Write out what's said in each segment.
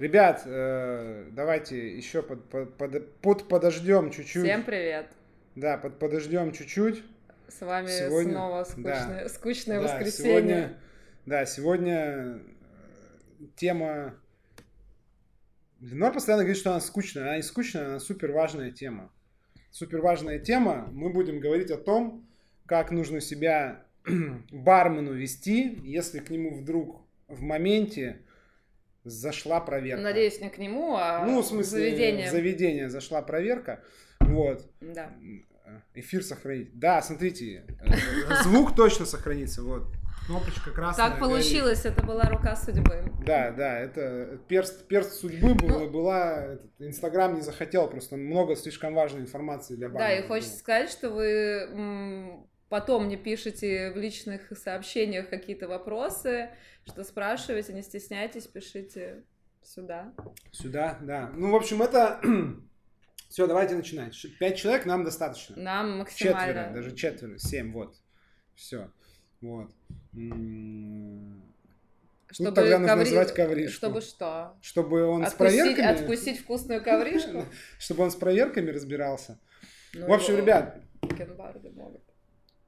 Ребят, э, давайте еще под, под, под, под подождем чуть-чуть. Всем привет. Да, под подождем чуть-чуть. С вами Сегодня- снова скучное, да. скучное Да, воскресенье. Сегодня, да, сегодня э, тема... Ленор постоянно говорит, что она скучная. Она не скучная, она супер важная тема. Супер важная тема. Мы будем говорить о том, как нужно себя бармену вести, если к нему вдруг в моменте зашла проверка. Надеюсь, не к нему, а Ну, в смысле, заведение. в заведение зашла проверка. Вот. Да. Эфир сохранить. Да, смотрите, э, звук точно сохранится. Вот. Кнопочка красная. Так горит. получилось, это была рука судьбы. Да, да, это перст, перст судьбы был, Ну- была. Инстаграм не захотел, просто много слишком важной информации для Да, банка. и хочется сказать, что вы потом мне пишете в личных сообщениях какие-то вопросы, что спрашиваете, не стесняйтесь, пишите сюда. Сюда, да. Ну, в общем, это... Все, давайте начинать. Пять человек нам достаточно. Нам максимально... Четверо, даже четверо, семь, вот. Все. Вот. М, Чтобы тогда нужно коври- звать ковришку. Чтобы что? Чтобы он с Откусить, проверками... откусить вкусную ковришку? Чтобы он с проверками разбирался. Ну, В общем, ребят, бакенбарды могут.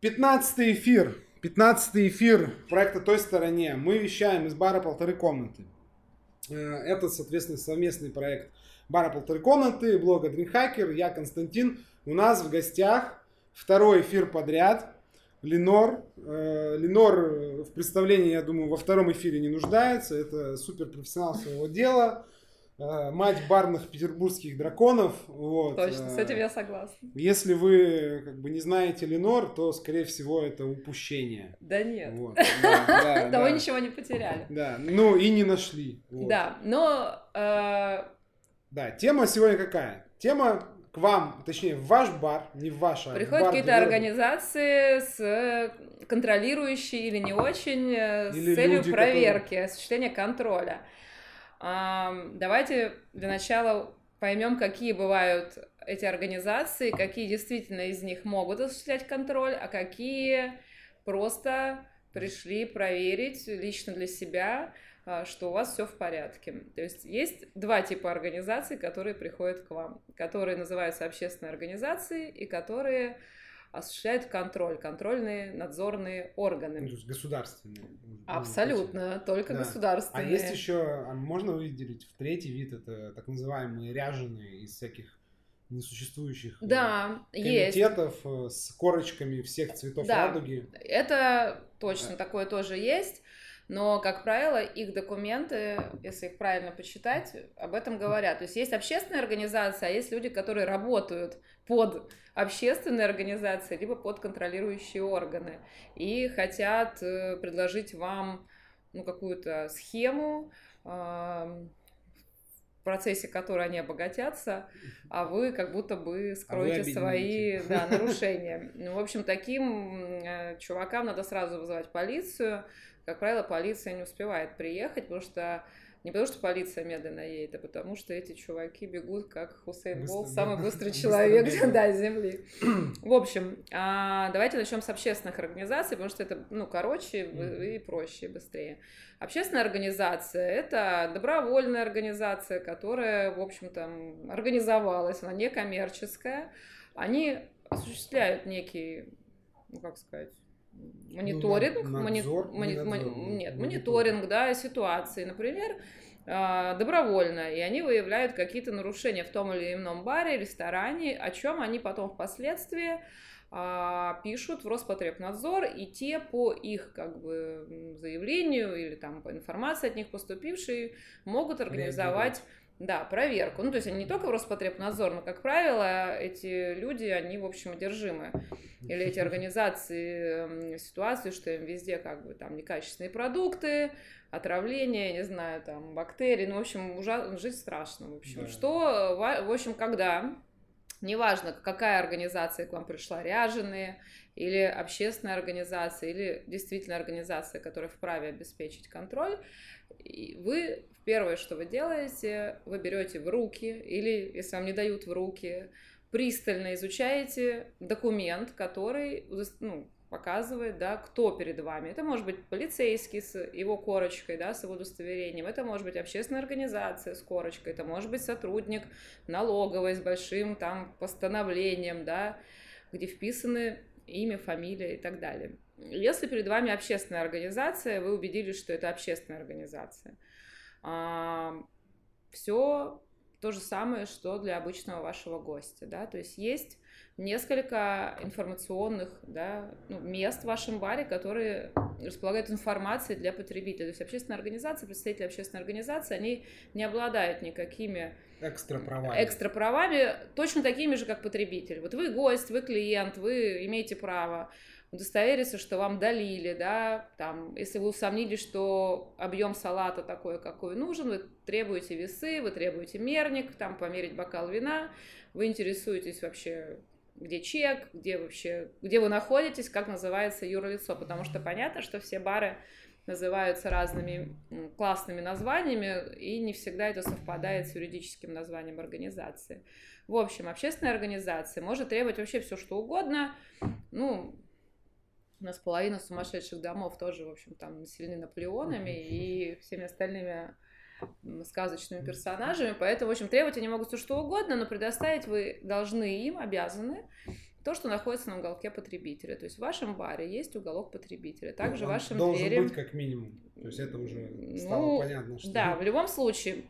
15 эфир. 15 эфир проекта «Той стороне». Мы вещаем из бара «Полторы комнаты». Э, Это, соответственно, совместный проект бара «Полторы комнаты», блога DreamHacker. Я Константин. У нас в гостях второй эфир подряд. Ленор. Э, Ленор э, в представлении, я думаю, во втором эфире не нуждается. Это суперпрофессионал своего дела. Э, Мать барных петербургских драконов. Вот. Точно, с Э, этим я согласна. если вы как бы не знаете Ленор, то, скорее всего, это упущение. Да нет. Вот, да, да, Да вы ничего не потеряли. Да, ну и не нашли. Вот. Да, но э, Да, тема сегодня какая? Тема к вам, точнее, в ваш бар, не в ваш, а приходят какие-то организации с контролирующие или не очень э, с Или целью люди, проверки, осуществления контроля. Давайте для начала поймем, какие бывают эти организации, какие действительно из них могут осуществлять контроль, а какие просто пришли проверить лично для себя, а, что у вас все в порядке. То есть есть два типа организаций, которые приходят к вам, которые называются общественные организации и которые осуществляют контроль, контрольные надзорные Ну, органы. то есть государственные. Ну, Абсолютно, только Да. А государственные. есть еще, а можно выделить в третий вид, это так называемые ряженые из всяких несуществующих э, Да, есть. комитетов э, с корочками всех цветов Да. радуги. Это точно, такое тоже есть. Но, как правило, их документы, если их правильно почитать, об этом говорят. То есть есть общественная организация, а есть люди, которые работают под общественные организации, либо под контролирующие органы. И хотят э, предложить вам ну, какую-то схему, в процессе которой они обогатятся, а вы как будто бы скроете свои обеднеете. да, нарушения. Ну, в общем, таким э, чувакам надо сразу вызывать полицию. Как правило, полиция не успевает приехать, потому что не потому, что полиция медленно едет, а потому что эти чуваки бегут, как Хусейн да. самый быстрый человек да, Земли. В общем, а, давайте начнем с общественных организаций, потому что это, ну, короче Мгм. и проще, и быстрее. Общественная организация – это добровольная организация, которая, в общем-то, организовалась, она некоммерческая. Они осуществляют некий, ну, как сказать, мониторинг, на- мони- надзор, мони- не мони- надзор, нет, мониторинг. мониторинг, да, ситуации, например, а, добровольно, и они выявляют какие-то нарушения в том или ином баре, ресторане, о чем они потом впоследствии а, пишут в Роспотребнадзор, и те по их как бы заявлению или там по информации от них поступившей могут организовать да, проверку. Ну, то есть они не только в Роспотребнадзор, но, как правило, эти люди, они, в общем, одержимы. Или эти организации м, ситуации, что им везде как бы там некачественные продукты, отравление, не знаю, там, бактерии, ну, в общем, ужа- жить страшно, в общем. Да. Что, ва- в общем, когда, неважно, какая организация к вам пришла, ряженые, или общественная организация, или действительно организация, которая вправе обеспечить контроль, и вы первое, что вы делаете, вы берете в руки, или если вам не дают в руки, пристально изучаете документ, который ну, показывает, да, кто перед вами. Это может быть полицейский с его корочкой, да, с его удостоверением, это может быть общественная организация с корочкой, это может быть сотрудник налоговой с большим там постановлением, да, где вписаны имя, фамилия и так далее. Если перед вами общественная организация, вы убедились, что это общественная организация, все то же самое, что для обычного вашего гостя, да, то есть есть несколько информационных да, ну, мест в вашем баре, которые располагают информацией для потребителя. То есть общественная организация, представители общественной организации, они не обладают никакими экстра правами. экстра правами, точно такими же, как потребитель. Вот вы гость, вы клиент, вы имеете право удостовериться, что вам долили, да, там, если вы усомнились, что объем салата такой, какой нужен, вы требуете весы, вы требуете мерник, там, померить бокал вина, вы интересуетесь вообще где чек, где вообще, где вы находитесь, как называется юрлицо, потому что понятно, что все бары называются разными классными названиями, и не всегда это совпадает с юридическим названием организации. В общем, общественная организация может требовать вообще все, что угодно. Ну, у нас половина сумасшедших домов тоже, в общем, там населены Наполеонами и всеми остальными сказочными персонажами, поэтому, в общем, требовать они могут все что угодно, но предоставить вы должны им, обязаны, то, что находится на уголке потребителя. То есть в вашем баре есть уголок потребителя. Также ну, в вашем должен двери... быть как минимум. То есть это уже стало ну, понятно. Что... Да, в любом случае,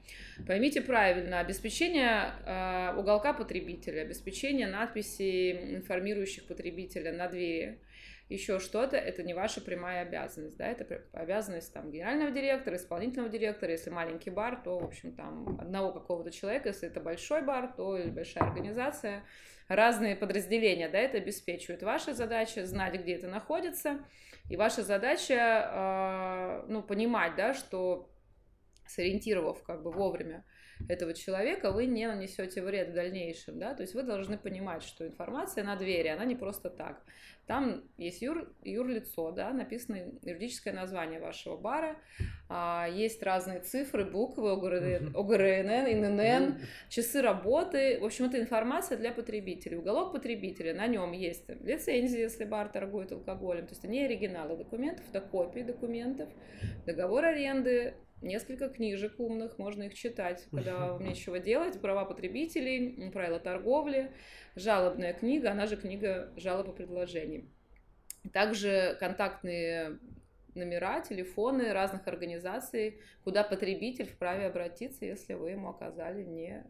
поймите правильно, обеспечение э, уголка потребителя, обеспечение надписей, информирующих потребителя на двери – еще что-то, это не ваша прямая обязанность, да, это обязанность там генерального директора, исполнительного директора, если маленький бар, то, в общем, там одного какого-то человека, если это большой бар, то или большая организация, разные подразделения, да, это обеспечивают. Ваша задача знать, где это находится, и ваша задача, э, ну, понимать, да, что сориентировав как бы вовремя этого человека, вы не нанесете вред в дальнейшем, да, то есть вы должны понимать, что информация на двери, она не просто так. Там есть юр, юрлицо, да, написано юридическое название вашего бара, а, есть разные цифры, буквы, ОГРН, ОГРН, ИНН, часы работы, в общем, это информация для потребителей. Уголок потребителя, на нем есть лицензия, если бар торгует алкоголем, то есть не оригиналы документов, это копии документов, договор аренды, несколько книжек умных, можно их читать, когда вам нечего делать, права потребителей, правила торговли, жалобная книга, она же книга жалоб и предложений. Также контактные номера, телефоны разных организаций, куда потребитель вправе обратиться, если вы ему оказали не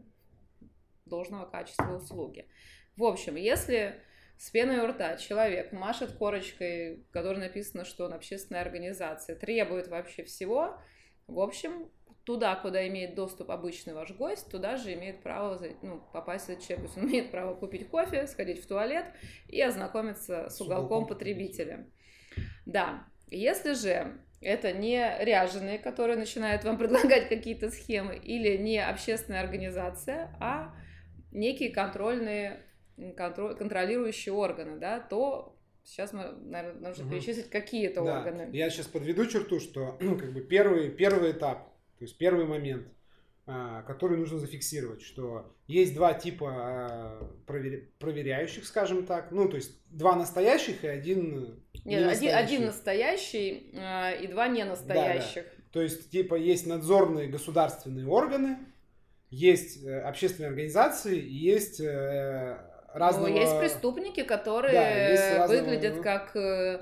должного качества услуги. В общем, если с пеной у рта человек машет корочкой, в которой написано, что он общественная организация, требует вообще всего, в общем, туда, куда имеет доступ обычный ваш гость, туда же имеет право ну, попасть этот человек. То есть он имеет право купить кофе, сходить в туалет и ознакомиться с, с уголком потребителя. Да, если же это не ряженые, которые начинают вам предлагать какие-то схемы, или не общественная организация, а некие контрольные, контроль, контролирующие органы, да, то Сейчас мы, наверное, нужно угу. перечислить какие-то да. органы. Я сейчас подведу черту, что как бы первый, первый этап, то есть первый момент, а, который нужно зафиксировать, что есть два типа а, проверяющих, скажем так, ну, то есть два настоящих и один Нет, один, один настоящий а, и два не настоящих. Да, да. То есть, типа, есть надзорные государственные органы, есть э, общественные организации, есть э, разного... Ну, есть преступники, которые да, разного... выглядят как э,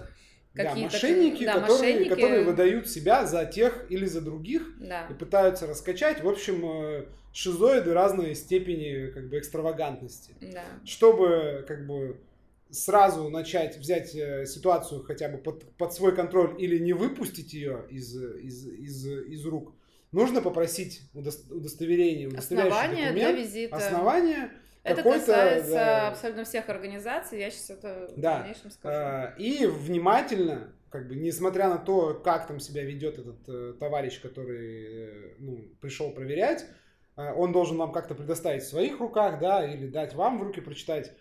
какие-то... Да, мошенники, да, которые, мошенники, которые выдают себя за тех или за других да. и пытаются раскачать. В общем, э, шизоиды разной степени как бы экстравагантности. Да. Чтобы как бы сразу начать взять э, ситуацию хотя бы под, под свой контроль или не выпустить ее из, из, из, из рук, нужно попросить удостоверение, удостоверяющий основание документ, для визита. основание это касается да, абсолютно всех организаций, я сейчас это да. в дальнейшем скажу. А, и внимательно, как бы, несмотря на то, как там себя ведет этот э, товарищ, который э, ну, пришел проверять, э, он должен вам как-то предоставить в своих руках, да, или дать вам в руки прочитать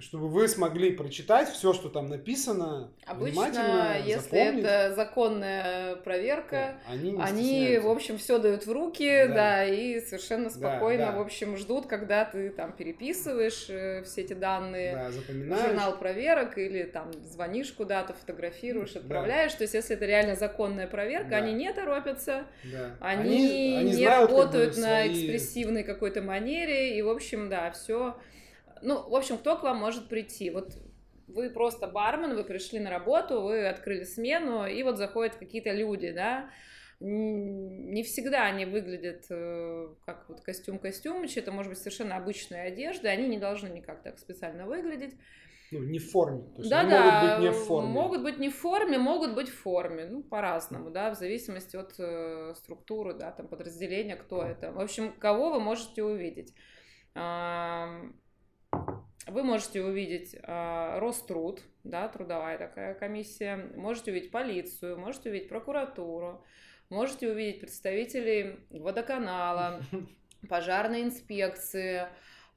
чтобы вы смогли прочитать все, что там написано, Обычно, если запомнить. это законная проверка, да, они, они в общем, все дают в руки, да, да и совершенно спокойно, да, да. в общем, ждут, когда ты там переписываешь э, все эти данные да, в журнал проверок или там звонишь куда-то, фотографируешь, отправляешь. Да. То есть, если это реально законная проверка, да. они не торопятся, да. они, они, они не знают, работают как бы, на свои... экспрессивной какой-то манере, и, в общем, да, все ну, в общем, кто к вам может прийти? Вот вы просто бармен, вы пришли на работу, вы открыли смену, и вот заходят какие-то люди, да, не всегда они выглядят э, как вот костюм-костюмыч, это может быть совершенно обычная одежда, они не должны никак так специально выглядеть. Ну, не в форме. То есть да, они да, могут быть не в форме. Могут быть не в форме, могут быть в форме. Ну, по-разному, да, в зависимости от э, структуры, да, там, подразделения, кто это. В общем, кого вы можете увидеть. Вы можете увидеть э, Роструд, да, трудовая такая комиссия, можете увидеть полицию, можете увидеть прокуратуру, можете увидеть представителей водоканала, пожарной инспекции,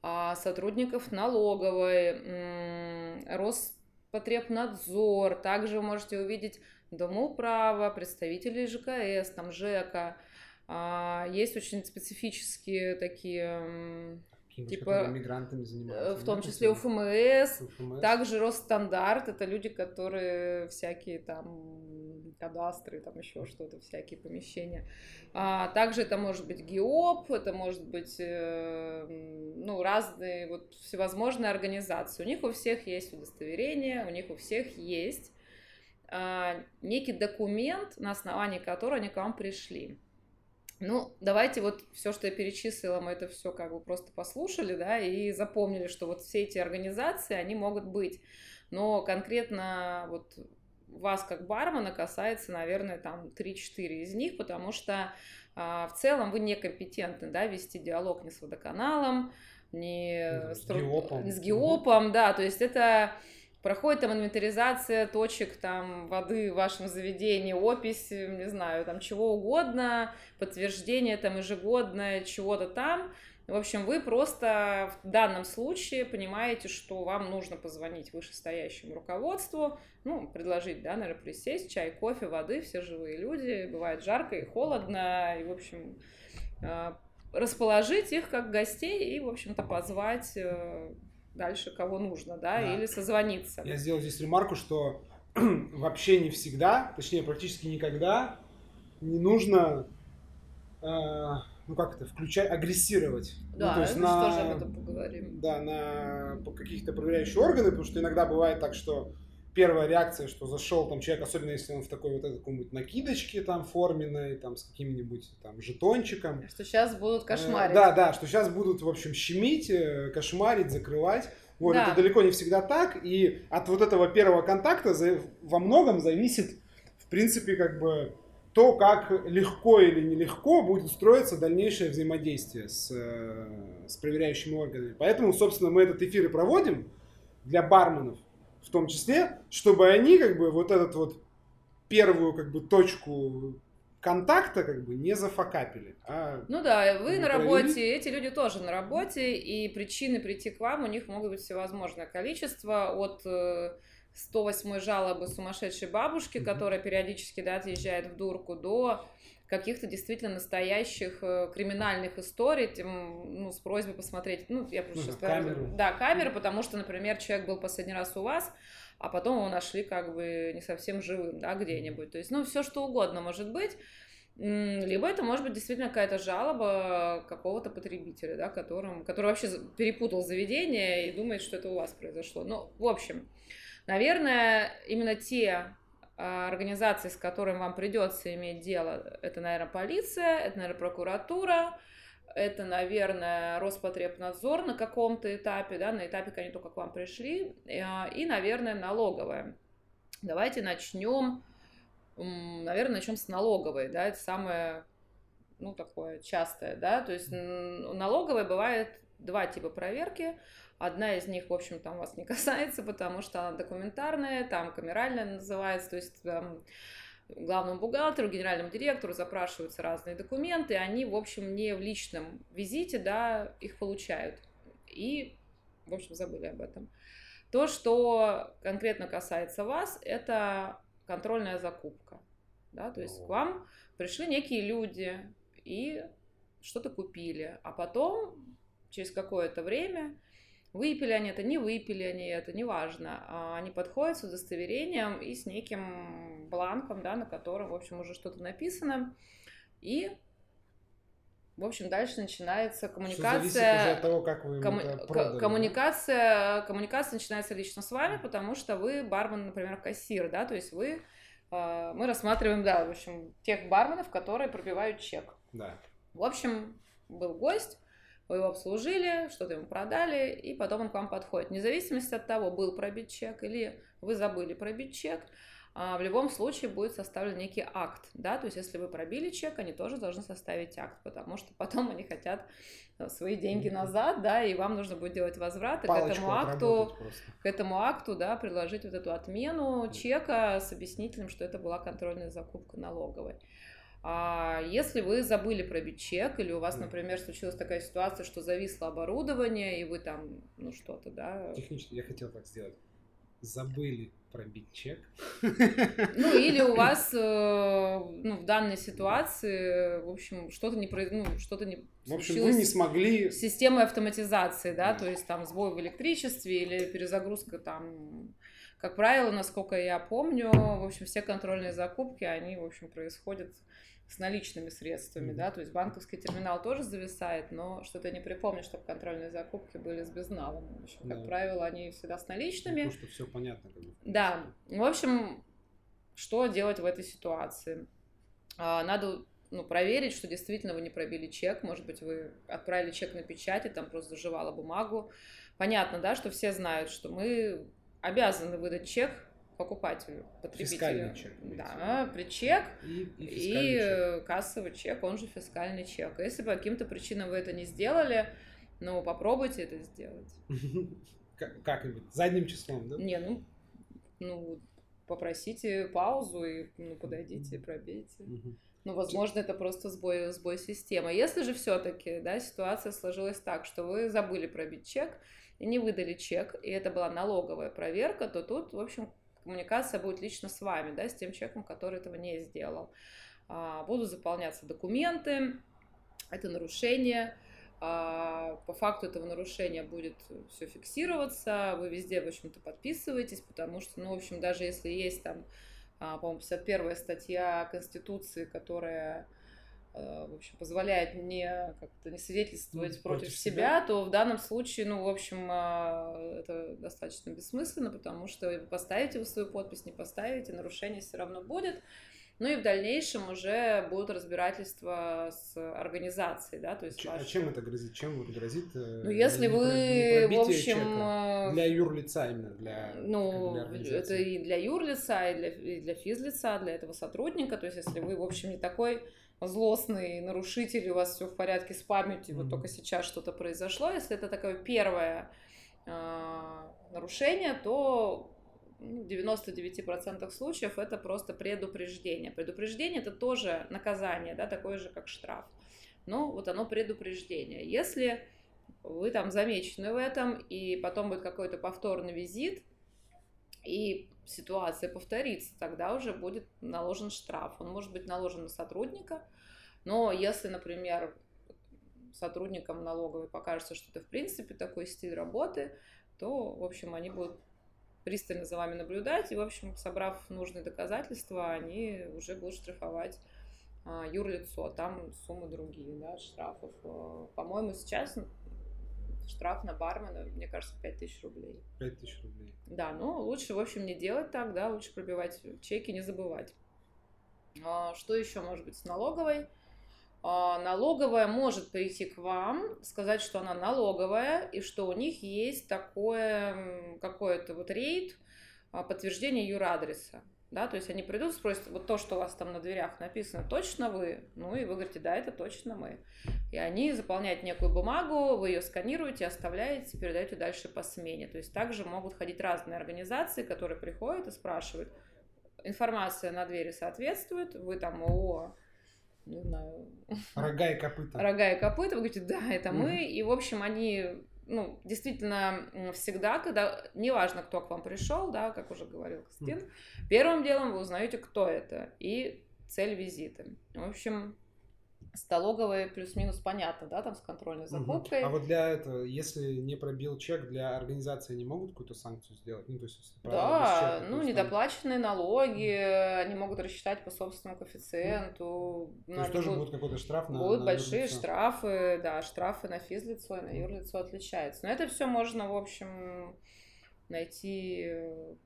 э, сотрудников налоговой, Роспотребнадзор, также вы можете увидеть Домоуправа, представителей ЖКС, там ЖЭКа. Есть очень специфические такие типа мигрантами занимаются. В том числе УФМС, УФМС, также Росстандарт, это люди, которые всякие там кадастры, там еще что-то, всякие помещения. А, также это может быть ГИОП, это может быть э, ну, разные вот всевозможные организации. У них у всех есть удостоверение, у них у всех есть а, некий документ, на основании которого они к вам пришли. Ну, давайте вот все, что я перечислила, мы это все как бы просто послушали, да, и запомнили, что вот все эти организации, они могут быть. Но конкретно вот вас как бармена касается, наверное, там 3-4 из них, потому что а, в целом вы некомпетентны, да, вести диалог не с водоканалом, не с, с геопом. с геопом, да, то есть это проходит там инвентаризация точек там воды в вашем заведении, опись, не знаю, там чего угодно, подтверждение там ежегодное чего-то там. В общем, вы просто в данном случае понимаете, что вам нужно позвонить вышестоящему руководству, ну, предложить, да, наверное, присесть, чай, кофе, воды, все живые люди, бывает жарко и холодно, и, в общем, э, расположить их как гостей и, в общем-то, позвать э, дальше кого нужно, да, да. или созвониться. Я сделал здесь ремарку, что вообще не всегда, точнее практически никогда не нужно, э, ну как это, включать, агрессировать. Да, ну, то есть на, тоже об этом поговорим. Да, на каких-то проверяющие органы, потому что иногда бывает так, что первая реакция, что зашел там человек, особенно если он в такой вот какой-нибудь накидочке там форменной, там с каким-нибудь там жетончиком. Что сейчас будут кошмарить. Э, да, да, что сейчас будут, в общем, щемить, э, кошмарить, закрывать. Вот, да. это далеко не всегда так, и от вот этого первого контакта во многом зависит, в принципе, как бы то, как легко или нелегко будет строиться дальнейшее взаимодействие с, э, с проверяющими органами. Поэтому, собственно, мы этот эфир и проводим для барменов, в том числе, чтобы они как бы вот этот вот первую как бы точку контакта как бы не зафакапили. А ну да, вы на работе, эти люди тоже на работе, и причины прийти к вам у них могут быть всевозможное количество от 108 э, жалобы сумасшедшей бабушки, mm-hmm. которая периодически да, отъезжает в дурку, до каких-то действительно настоящих э, криминальных историй, тем, ну, с просьбой посмотреть, ну, я просто сейчас... Камеру. Да, камеры, потому что, например, человек был последний раз у вас, а потом его нашли как бы не совсем живым, да, где-нибудь. То есть, ну, все что угодно может быть. Либо это может быть действительно какая-то жалоба какого-то потребителя, да, которым, который вообще перепутал заведение и думает, что это у вас произошло. Ну, в общем, наверное, именно те организации, с которыми вам придется иметь дело, это, наверное, полиция, это, наверное, прокуратура, это, наверное, Роспотребнадзор на каком-то этапе, да, на этапе, когда они только к вам пришли, а, и, наверное, налоговая. Давайте начнем, наверное, начнем с налоговой, да, это самое, ну, такое частое, да, то есть налоговая бывает два типа проверки. Одна из них, в общем, там вас не касается, потому что она документарная, там камеральная называется, то есть там, главному бухгалтеру, генеральному директору запрашиваются разные документы, они, в общем, не в личном визите, да, их получают. И в общем, забыли об этом. То, что конкретно касается вас, это контрольная закупка. Да? То есть к вам пришли некие люди и что-то купили, а потом через какое-то время Выпили они это, не выпили они это, неважно. А они подходят с удостоверением и с неким бланком, да, на котором, в общем, уже что-то написано. И, в общем, дальше начинается коммуникация. от того, как вы ком... продали, коммуникация, коммуникация начинается лично с вами, потому что вы бармен, например, кассир, да, то есть вы а, мы рассматриваем, да, в общем, тех барменов, которые пробивают чек. Да. В общем, был гость, вы его обслужили, что-то ему продали, и потом он к вам подходит. Вне зависимости от того, был пробит чек или вы забыли пробить чек, а, в любом случае будет составлен некий акт, да, то есть если вы пробили чек, они тоже должны составить акт, потому что потом они хотят э, свои деньги назад, да, и вам нужно будет делать возврат, и к этому акту, к этому акту, да, приложить вот эту отмену чека с объяснителем, что это была контрольная закупка налоговой. А если вы забыли пробить чек, или у вас, например, случилась такая ситуация, что зависло оборудование, и вы там, ну что-то, да... Технически я хотел так сделать. Забыли пробить чек. Ну, или у вас э, ну, в данной ситуации, в общем, что-то не ну, что-то не В общем, вы не смогли... С системой автоматизации, да, то есть там сбой в электричестве или перезагрузка там как правило, насколько я помню, в общем, все контрольные закупки, они, в общем, происходят с наличными средствами, да, то есть банковский терминал тоже зависает, но что-то не припомню, чтобы контрольные закупки были с безналом. В общем, как да. правило, они всегда с наличными. Ну, что все понятно. Как бы. Да, в общем, что делать в этой ситуации? А, надо ну, проверить, что действительно вы не пробили чек, может быть, вы отправили чек на печать, и там просто заживала бумагу. Понятно, да, что все знают, что мы обязаны выдать чек покупателю, потребителю. Фискальный чек. Да, причек и, и, и чек. кассовый чек, он же фискальный чек. Если по каким-то причинам вы это не сделали, ну, попробуйте это сделать. Как-нибудь? Задним числом, да? Не, ну, ну попросите паузу и ну, подойдите, пробейте. Ну, возможно, это просто сбой, сбой системы. Если же все-таки, да, ситуация сложилась так, что вы забыли пробить чек и не выдали чек, и это была налоговая проверка, то тут, в общем, коммуникация будет лично с вами, да, с тем человеком, который этого не сделал. А, будут заполняться документы, это нарушение, а, по факту этого нарушения будет все фиксироваться, вы везде, в общем-то, подписываетесь, потому что, ну, в общем, даже если есть там, а, по-моему, 51 статья Конституции, которая в общем, позволяет не как-то не свидетельствовать ну, против, против себя, себя, то в данном случае, ну, в общем, а, это достаточно бессмысленно, потому что вы поставите вы свою подпись, не поставите, нарушение все равно будет. Ну и в дальнейшем уже будут разбирательства с организацией, да, то есть. Ч- ваш... А чем это грозит? Чем грозит? Э, ну если вы, в общем? Э, для юрлица именно, для. Ну для это и для юрлица, и для, и для физлица, для этого сотрудника, то есть если вы, в общем, не такой злостный нарушитель, у вас все в порядке с памятью, вот только сейчас что-то произошло. Если это такое первое э, нарушение, то в 99% случаев это просто предупреждение. Предупреждение это тоже наказание, да, такое же, как штраф. Но вот оно предупреждение. Если вы там замечены в этом, и потом будет какой-то повторный визит, и ситуация повторится, тогда уже будет наложен штраф. Он может быть наложен на сотрудника, но если, например, сотрудникам налоговой покажется, что это в принципе такой стиль работы, то, в общем, они будут пристально за вами наблюдать, и, в общем, собрав нужные доказательства, они уже будут штрафовать а, юрлицо, там суммы другие, да, штрафов. А, по-моему, сейчас штраф на бармена, мне кажется, 5000 рублей. 5000 рублей. Да, ну лучше, в общем, не делать так, да, лучше пробивать чеки, не забывать. А, что еще может быть с налоговой? А, налоговая может прийти к вам, сказать, что она налоговая, и что у них есть такое какое-то вот рейд а, подтверждение юрадреса да, то есть они придут, спросят, вот то, что у вас там на дверях написано, точно вы? Ну, и вы говорите, да, это точно мы. И они заполняют некую бумагу, вы ее сканируете, оставляете, передаете дальше по смене. То есть также могут ходить разные организации, которые приходят и спрашивают, информация на двери соответствует, вы там ООО не знаю. Рога и копыта. Рога и копыта. Вы говорите, да, это мы. И, в общем, они ну, действительно, всегда, когда, неважно, кто к вам пришел, да, как уже говорил Костин, mm. первым делом вы узнаете, кто это и цель визита. В общем, стологовые плюс-минус понятно, да, там с контрольной закупкой. Угу. А вот для этого, если не пробил чек, для организации они могут какую-то санкцию сделать? Ну, то есть, да, чека, ну, недоплаченные там... налоги, угу. они могут рассчитать по собственному коэффициенту. Угу. То есть тоже будет какой-то штраф на Будут на большие юрлицо. штрафы, да, штрафы на физлицо и на юрлицо отличаются. Но это все можно, в общем, найти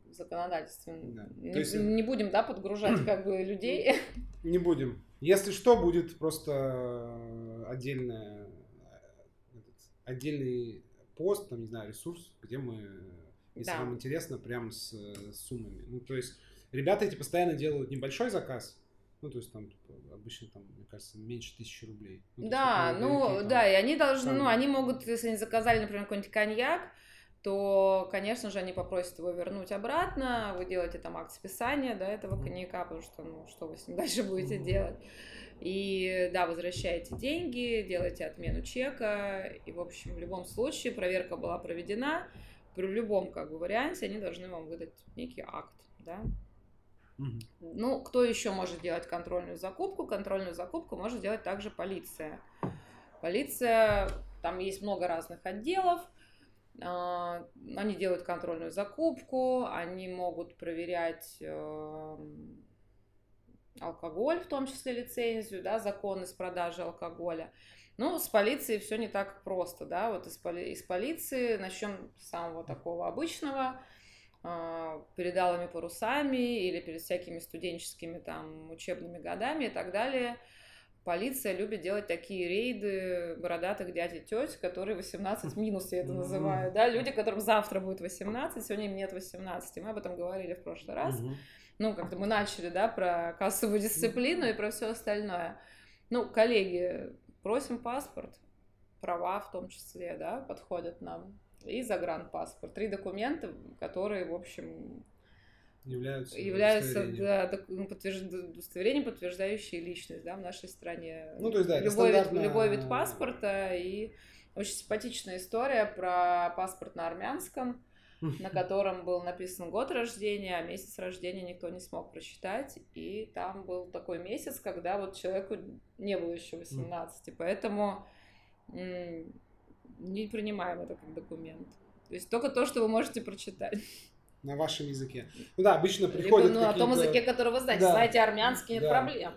в законодательстве. Да. Не, есть... не будем, да, подгружать как бы людей. Не будем. Если что, будет просто э, отдельная, отдельный пост, там, не знаю, ресурс, где мы, если да. вам интересно, прям с, с суммами. Ну, то есть ребята эти постоянно делают небольшой заказ, ну, то есть там типа, обычно там, мне кажется, меньше тысячи рублей. Ну, да, есть, ну, там, да, и они должны, там... ну, они могут, если они заказали, например, какой-нибудь коньяк, то, конечно же, они попросят его вернуть обратно, вы делаете там акт списания до этого коньяка, потому что, ну, что вы с ним дальше будете делать. И, да, возвращаете деньги, делаете отмену чека, и, в общем, в любом случае проверка была проведена, при любом, как бы, варианте они должны вам выдать некий акт, да. Ну, кто еще может делать контрольную закупку? Контрольную закупку может делать также полиция. Полиция, там есть много разных отделов, они делают контрольную закупку, они могут проверять эм, алкоголь, в том числе лицензию, да, законность продажи алкоголя. Ну, с полицией все не так просто, да, вот из, поли из полиции начнем с самого такого обычного, э, перед алыми парусами или перед всякими студенческими там учебными годами и так далее – полиция любит делать такие рейды бородатых дядь и теть, которые 18 минус, я это называю, да, люди, которым завтра будет 18, сегодня им нет 18, мы об этом говорили в прошлый раз, ну, как-то мы начали, да, про кассовую дисциплину и про все остальное. Ну, коллеги, просим паспорт, права в том числе, да, подходят нам, и загранпаспорт. Три документа, которые, в общем, являются, являются да, ну, подтвержд... удостоверением, подтверждающие личность да, в нашей стране. Ну, то есть, да, любой, вид, любой вид паспорта. И очень симпатичная история про паспорт на армянском, на котором был написан год рождения, а месяц рождения никто не смог прочитать. И там был такой месяц, когда вот человеку не было еще 18. И поэтому не принимаем это как документ. То есть только то, что вы можете прочитать на вашем языке. Ну да, обычно приходят Либо, ну, на том языке, который вы знаете. Да, знаете армянский, нет да. проблем.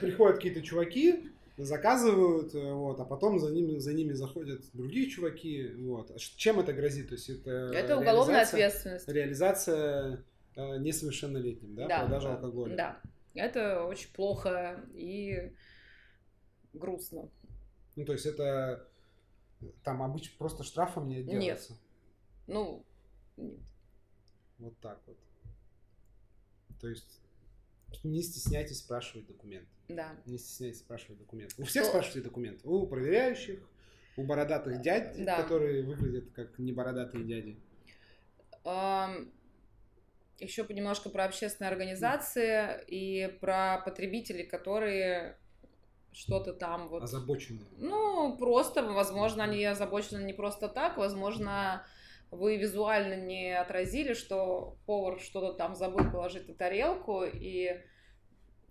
приходят какие-то чуваки, заказывают, э, вот, а потом за ними, за ними заходят другие чуваки. Вот. А чем это грозит? То есть это, это уголовная ответственность. Реализация э, несовершеннолетним, да, да продажа да, алкоголя. Да, это очень плохо и грустно. Ну, то есть это там обычно просто штрафом не делается? Нет. Ну, нет. Вот так вот. То есть не стесняйтесь спрашивать документы. Да. Не стесняйтесь спрашивать документы. У всех Что... спрашивайте документы. У проверяющих, у бородатых дядь, да. которые выглядят как не бородатые дяди. Um, еще немножко про общественные организации и про потребителей, которые что-то там вот... Озабочены. Ну, просто, возможно, они озабочены не просто так, возможно, вы визуально не отразили, что повар что-то там забыл положить на тарелку, и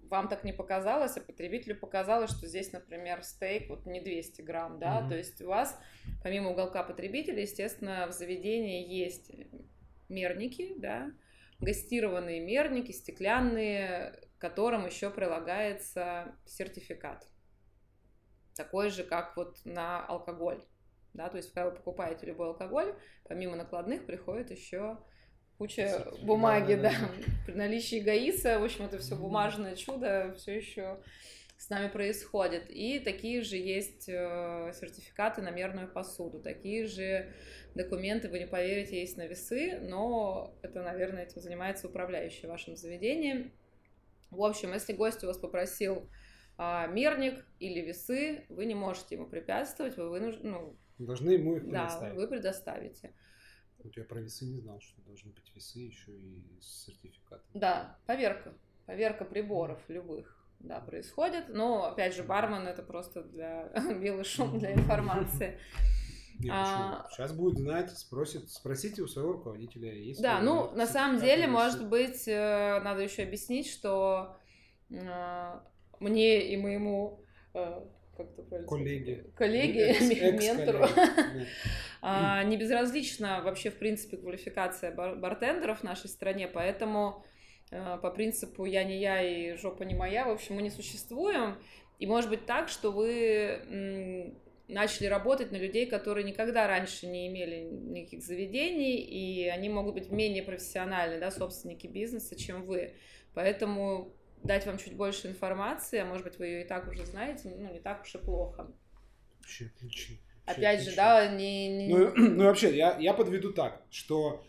вам так не показалось, а потребителю показалось, что здесь, например, стейк вот не 200 грамм, да, mm-hmm. то есть у вас, помимо уголка потребителя, естественно, в заведении есть мерники, да, гастированные мерники, стеклянные, к которым еще прилагается сертификат. Такой же, как вот на алкоголь да, то есть когда вы покупаете любой алкоголь, помимо накладных приходит еще куча бумаги, да, да, да. при наличии ГАИСа, в общем, это все бумажное чудо все еще с нами происходит. И такие же есть э, сертификаты на мерную посуду, такие же документы, вы не поверите, есть на весы, но это, наверное, этим занимается управляющий вашим заведением. В общем, если гость у вас попросил а, мерник или весы, вы не можете ему препятствовать, вы вынуждены, ну, Должны ему их предоставить. Да, вы предоставите. Вот я про весы не знал, что должны быть весы еще и с сертификатом. Да, поверка. Поверка приборов любых да, происходит. Но, опять же, бармен это просто для белый шум для информации. Нет, а... Сейчас будет знать, спросит, спросите у своего руководителя. Есть да, ну, на самом деле, может быть, э, надо еще объяснить, что э, мне и моему э, коллеге, коллеге, ментору, а, не безразлична вообще, в принципе, квалификация бартендеров в нашей стране, поэтому по принципу «я не я и жопа не моя», в общем, мы не существуем, и может быть так, что вы начали работать на людей, которые никогда раньше не имели никаких заведений, и они могут быть менее профессиональны, да, собственники бизнеса, чем вы. Поэтому дать вам чуть больше информации, а может быть, вы ее и так уже знаете, ну, не так уж и плохо. Вообще отлично. Опять отлично. же, да, не... не... Ну, ну, вообще, я, я подведу так, что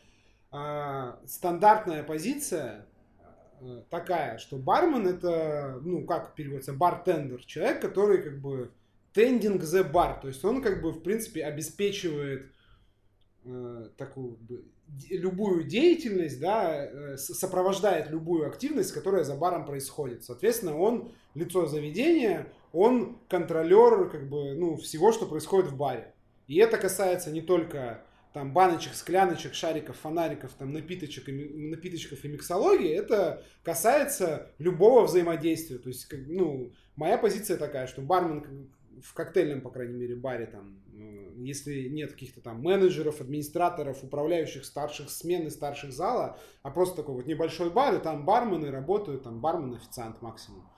э, стандартная позиция э, такая, что бармен это, ну, как переводится, бартендер, человек, который как бы тендинг the bar, то есть он как бы в принципе обеспечивает э, такую любую деятельность, да, э, сопровождает любую активность, которая за баром происходит. Соответственно, он лицо заведения, он контролер как бы, ну, всего, что происходит в баре. И это касается не только там баночек, скляночек, шариков, фонариков, там напиточек и, напиточков и миксологии, это касается любого взаимодействия. То есть, как, ну, моя позиция такая, что бармен в коктейльном, по крайней мере, баре, там, если нет каких-то там менеджеров, администраторов, управляющих старших смен и старших зала, а просто такой вот небольшой бар, и там бармены работают, там бармен, официант максимум.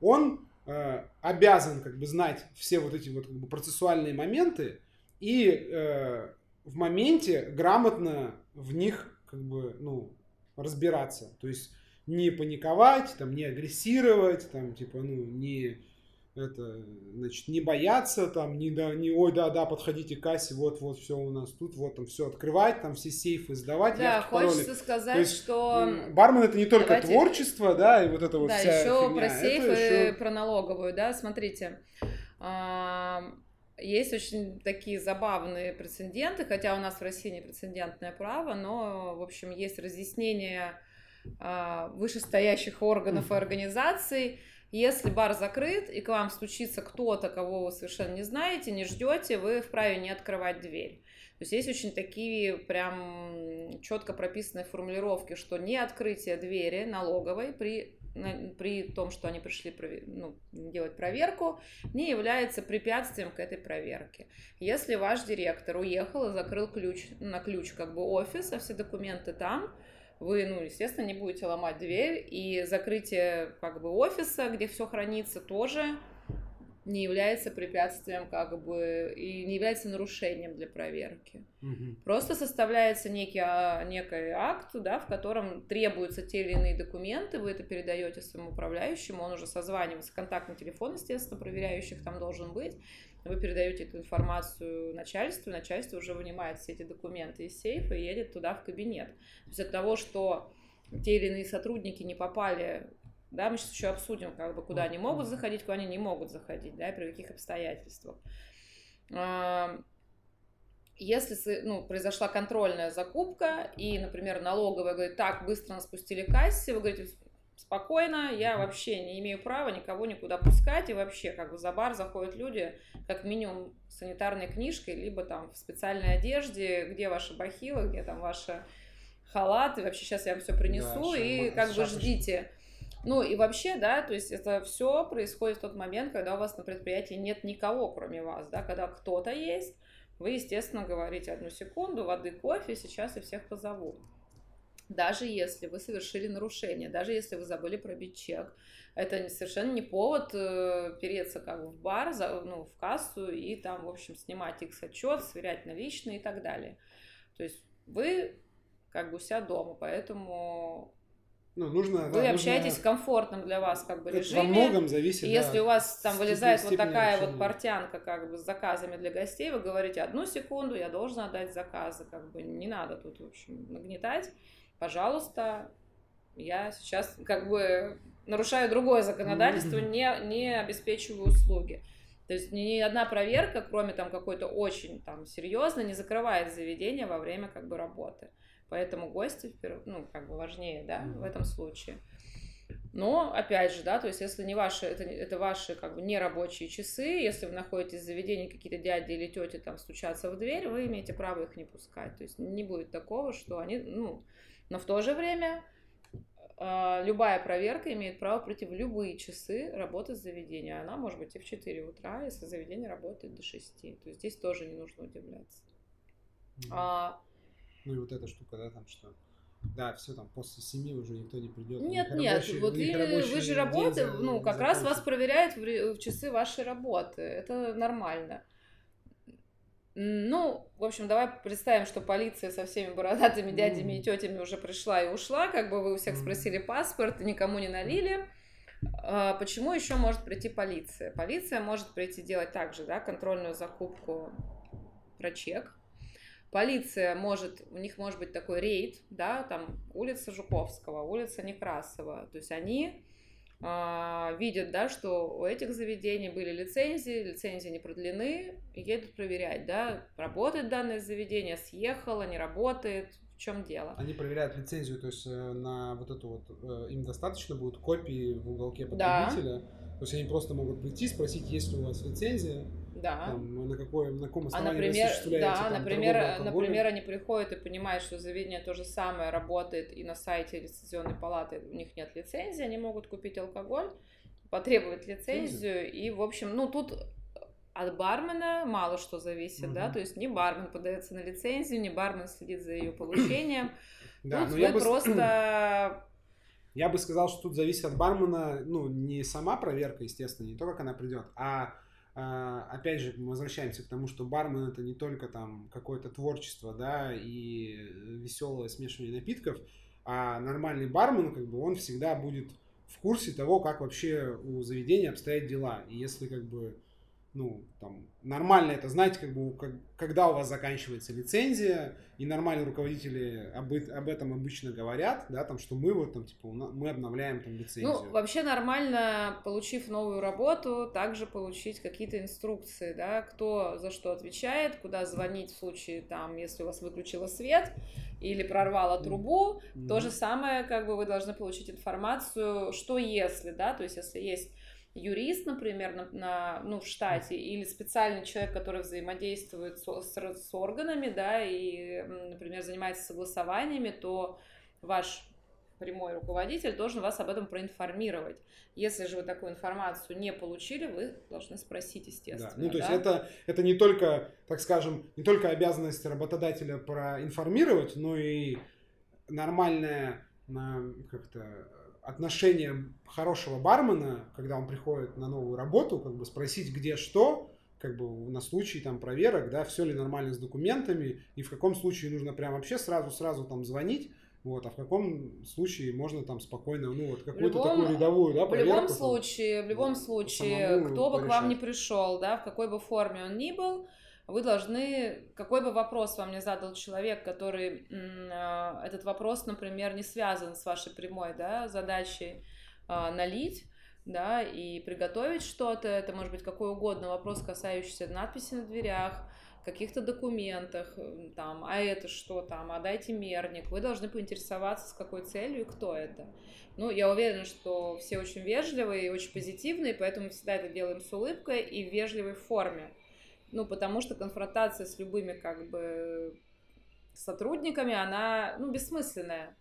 Он э, обязан как бы знать все вот эти вот как бы процессуальные моменты и э, в моменте грамотно в них как бы, ну, разбираться. То есть не паниковать, там, не агрессировать, там, типа, ну, не это, значит, не бояться там, не, да, не ой, да, да, подходите к кассе, вот, вот, все у нас тут, вот, там, все открывать, там, все сейфы сдавать. Да, хочется пароли. сказать, есть, что... Бармен это не только Давайте... творчество, да, и вот это вот да, вся еще фигня. про сейфы, еще... про налоговую, да, смотрите. Есть очень такие забавные прецеденты, хотя у нас в России не прецедентное право, но, в общем, есть разъяснение а, вышестоящих органов и организаций, если бар закрыт и к вам стучится кто-то, кого вы совершенно не знаете, не ждете, вы вправе не открывать дверь. То есть есть очень такие прям четко прописанные формулировки, что не открытие двери налоговой при, при том, что они пришли ну, делать проверку, не является препятствием к этой проверке. Если ваш директор уехал и закрыл ключ на ключ как бы офис, а все документы там, вы, ну, естественно, не будете ломать дверь, и закрытие как бы офиса, где все хранится, тоже не является препятствием как бы и не является нарушением для проверки. Угу. Просто составляется некий, а, некий акт, да, в котором требуются те или иные документы, вы это передаете своему управляющему, он уже созванивается, контактный телефон, естественно, проверяющих там должен быть, вы передаете эту информацию начальству, начальство уже вынимает все эти документы из сейфа и едет туда в кабинет. То есть от того, что те или иные сотрудники не попали, да, мы сейчас еще обсудим, как бы, куда они могут заходить, куда они не могут заходить, да, и при каких обстоятельствах. Если ну, произошла контрольная закупка, и, например, налоговая говорит, так, быстро нас пустили к кассе, вы говорите, спокойно, я вообще не имею права никого никуда пускать, и вообще как бы за бар заходят люди как минимум с санитарной книжкой, либо там в специальной одежде, где ваши бахилы, где там ваши халаты, вообще сейчас я вам все принесу, да, и как бы ждите. Ну и вообще, да, то есть это все происходит в тот момент, когда у вас на предприятии нет никого, кроме вас, да, когда кто-то есть, вы, естественно, говорите одну секунду, воды, кофе, сейчас я всех позову даже если вы совершили нарушение, даже если вы забыли пробить чек. Это совершенно не повод э, переться как в бар, за, ну, в кассу и там, в общем, снимать их отчет, сверять наличные и так далее. То есть вы как бы у себя дома, поэтому ну, нужно, вы да, общаетесь нужно... в комфортном для вас как бы режиме. Во многом зависит. И если да, у вас там вылезает вот такая вот портянка как бы с заказами для гостей, вы говорите одну секунду, я должен отдать заказы, как бы не надо тут в общем нагнетать пожалуйста, я сейчас как бы нарушаю другое законодательство, не, не обеспечиваю услуги. То есть ни одна проверка, кроме там какой-то очень там серьезной, не закрывает заведение во время как бы работы. Поэтому гости, ну, как бы важнее, да, в этом случае. Но, опять же, да, то есть, если не ваши, это, это ваши, как бы, нерабочие часы, если вы находитесь в заведении, какие-то дяди или тети там стучатся в дверь, вы имеете право их не пускать. То есть, не будет такого, что они, ну, но в то же время э, любая проверка имеет право прийти в любые часы работы заведения. Она может быть и в 4 утра, если заведение работает до 6. То есть, здесь тоже не нужно удивляться. Mm-hmm. А, ну и вот эта штука, да, там что да, все там после семи уже никто не придет. Нет, нет, рабочий, вот вы, вы же работаете, ну, как раз вас проверяют в, в часы вашей работы. Это нормально. Ну, в общем, давай представим, что полиция со всеми бородатыми дядями mm. и тетями уже пришла и ушла, как бы вы у всех спросили паспорт, никому не налили. А, почему еще может прийти полиция? Полиция может прийти делать также, да, контрольную закупку про чек, Полиция может, у них может быть такой рейд, да, там улица Жуковского, улица Некрасова, то есть они э, видят, да, что у этих заведений были лицензии, лицензии не продлены, едут проверять, да, работает данное заведение, съехало, не работает, в чем дело. Они проверяют лицензию, то есть э, на вот эту вот, э, им достаточно будут копии в уголке потребителя, да. то есть они просто могут прийти, спросить, есть ли у вас лицензия, да. Там, на, какой, на каком а, основании а, например, да, там, например, например, они приходят и понимают, что заведение то же самое работает и на сайте лицензионной палаты у них нет лицензии, они могут купить алкоголь, потребовать лицензию, и, в общем, ну, тут от бармена мало что зависит, угу. да, то есть не бармен подается на лицензию, не бармен следит за ее получением. Да, тут вы просто я бы сказал, что тут зависит от бармена, ну, не сама проверка, естественно, не то, как она придет, а, опять же, мы возвращаемся к тому, что бармен это не только там какое-то творчество, да, и веселое смешивание напитков, а нормальный бармен, как бы, он всегда будет в курсе того, как вообще у заведения обстоят дела. И если, как бы, ну, там, нормально это знать, как бы, как, когда у вас заканчивается лицензия, и нормальные руководители об, об этом обычно говорят, да, там, что мы вот там, типа, мы обновляем там лицензию. Ну, вообще нормально, получив новую работу, также получить какие-то инструкции, да, кто за что отвечает, куда звонить в случае, там, если у вас выключило свет или прорвало трубу, mm-hmm. то же самое, как бы, вы должны получить информацию, что если, да, то есть, если есть юрист, например, на, на, ну, в штате, или специальный человек, который взаимодействует с, с, с органами, да, и, например, занимается согласованиями, то ваш прямой руководитель должен вас об этом проинформировать. Если же вы такую информацию не получили, вы должны спросить, естественно. Да. Ну, то да? есть это, это не только, так скажем, не только обязанность работодателя проинформировать, но и нормальная как-то отношение хорошего бармена, когда он приходит на новую работу, как бы спросить, где что, как бы на случай там проверок, да, все ли нормально с документами, и в каком случае нужно прям вообще сразу-сразу там звонить, вот, а в каком случае можно там спокойно, ну, вот какую-то такую рядовую, да, проверку. В любом случае, в любом случае, кто бы к вам не пришел, да, в какой бы форме он ни был, вы должны, какой бы вопрос вам не задал человек, который а, этот вопрос, например, не связан с вашей прямой да, задачей а, налить, да, и приготовить что-то, это может быть какой угодно вопрос, касающийся надписи на дверях, каких-то документах, там, а это что там, а дайте мерник, вы должны поинтересоваться, с какой целью и кто это. Ну, я уверена, что все очень вежливые и очень позитивные, поэтому всегда это делаем с улыбкой и в вежливой форме. Ну, потому что конфронтация с любыми, как бы, сотрудниками, она, ну, бессмысленная.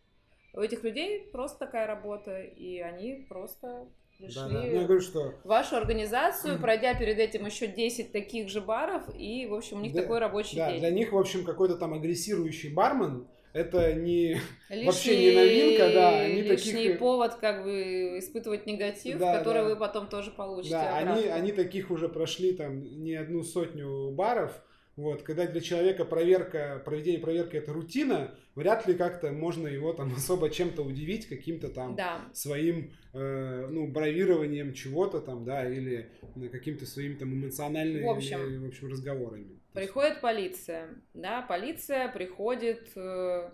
У этих людей просто такая работа, и они просто пришли да, да. Ну, я говорю, что... в вашу организацию, пройдя перед этим еще 10 таких же баров, и, в общем, у них да, такой рабочий да, день. Для них, в общем, какой-то там агрессирующий бармен, это не лишний, вообще не новинка, да, они лишний таких... повод как бы испытывать негатив, да, который да. вы потом тоже получите. Да, они, они таких уже прошли там не одну сотню баров, вот, когда для человека проверка, проведение проверки это рутина, вряд ли как-то можно его там особо чем-то удивить, каким-то там да. своим, э, ну, бравированием чего-то там, да, или каким-то своим там эмоциональными, в общем, в общем разговорами. Приходит полиция, да, полиция приходит э,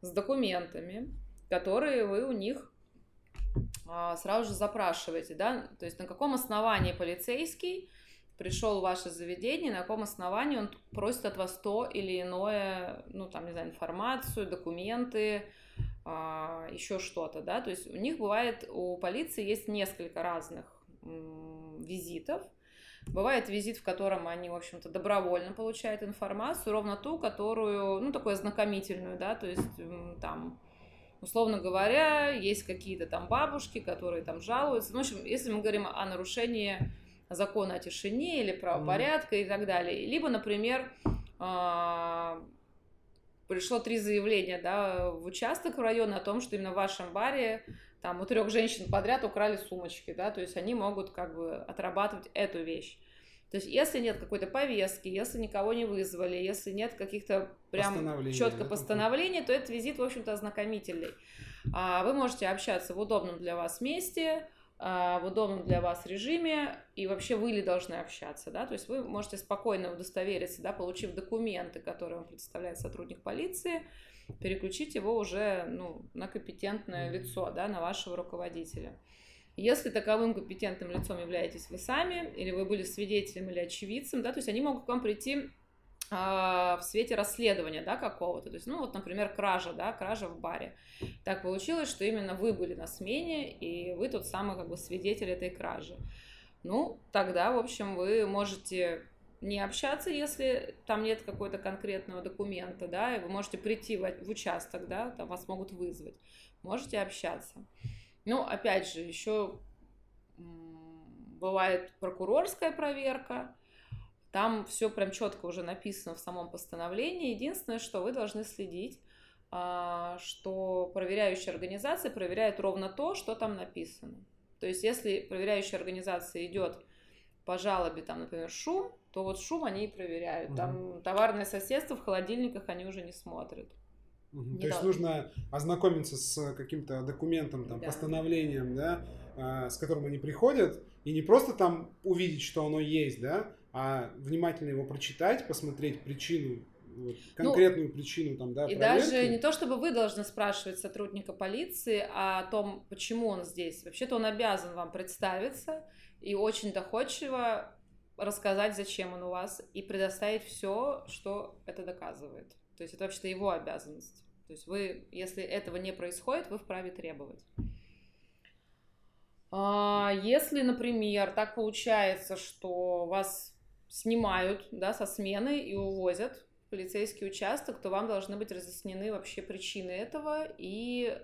с документами, которые вы у них э, сразу же запрашиваете, да, то есть на каком основании полицейский пришел в ваше заведение, на каком основании он просит от вас то или иное, ну, там, не знаю, информацию, документы, а, еще что-то, да, то есть у них бывает, у полиции есть несколько разных визитов, Бывает визит, в котором они, в общем-то, добровольно получают информацию, ровно ту, которую, ну, такую ознакомительную, да, то есть там, условно говоря, есть какие-то там бабушки, которые там жалуются. Ну, в общем, если мы говорим о нарушении закона о тишине или правопорядка mm-hmm. и так далее. Либо, например, а, пришло три заявления да, в участок в район о том, что именно в вашем баре там у трех женщин подряд украли сумочки, да, то есть они могут как бы отрабатывать эту вещь. То есть, если нет какой-то повестки, если никого не вызвали, если нет каких-то прям четко постановлений, то этот визит, в общем-то, ознакомительный. А вы можете общаться в удобном для вас месте, в удобном для вас режиме, и вообще вы ли должны общаться, да, то есть вы можете спокойно удостовериться, да, получив документы, которые вам представляет сотрудник полиции, переключить его уже, ну, на компетентное лицо, да, на вашего руководителя. Если таковым компетентным лицом являетесь вы сами, или вы были свидетелем или очевидцем, да, то есть они могут к вам прийти а, в свете расследования, да, какого-то. То есть, ну, вот, например, кража, да, кража в баре. Так получилось, что именно вы были на смене, и вы тот самый, как бы, свидетель этой кражи. Ну, тогда, в общем, вы можете не общаться, если там нет какого-то конкретного документа, да, и вы можете прийти в участок, да, там вас могут вызвать. Можете общаться. Ну, опять же, еще бывает прокурорская проверка, там все прям четко уже написано в самом постановлении. Единственное, что вы должны следить, а, что проверяющая организация проверяет ровно то, что там написано. То есть, если проверяющая организация идет по жалобе, там, например, шум, то вот шум они и проверяют. Угу. Там товарное соседство в холодильниках они уже не смотрят. Угу. То есть нужно ознакомиться с каким-то документом, там, да. постановлением, да, а, с которым они приходят, и не просто там увидеть, что оно есть, да, а внимательно его прочитать, посмотреть причину, вот, ну, конкретную ну, причину там, да, И проверки. даже не то, чтобы вы должны спрашивать сотрудника полиции о том, почему он здесь. Вообще-то он обязан вам представиться и очень доходчиво рассказать, зачем он у вас, и предоставить все, что это доказывает. То есть это вообще-то его обязанность. То есть вы, если этого не происходит, вы вправе требовать. А, если, например, так получается, что вас снимают да, со смены и увозят в полицейский участок, то вам должны быть разъяснены вообще причины этого и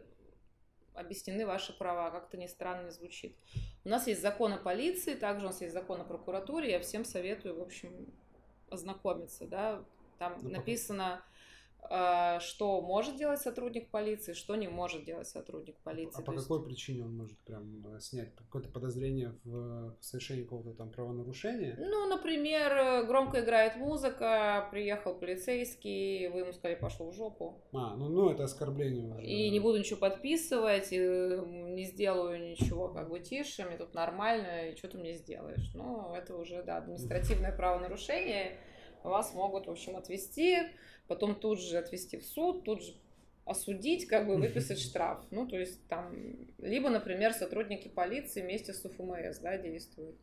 объяснены ваши права, как-то не странно звучит. У нас есть закон о полиции, также у нас есть закон о прокуратуре, я всем советую, в общем, ознакомиться, да, там ну, написано что может делать сотрудник полиции, что не может делать сотрудник полиции. А по есть... какой причине он может прям э, снять какое-то подозрение в совершении какого-то там правонарушения? Ну, например, громко играет музыка, приехал полицейский, вы ему сказали, пошел в жопу. А, ну, ну это оскорбление уже. И не буду ничего подписывать, не сделаю ничего как бы тише, мне тут нормально, и что ты мне сделаешь? Ну, это уже, да, административное правонарушение, вас могут, в общем, отвести потом тут же отвести в суд, тут же осудить, как бы выписать штраф. Ну, то есть там, либо, например, сотрудники полиции вместе с УФМС, да, действуют.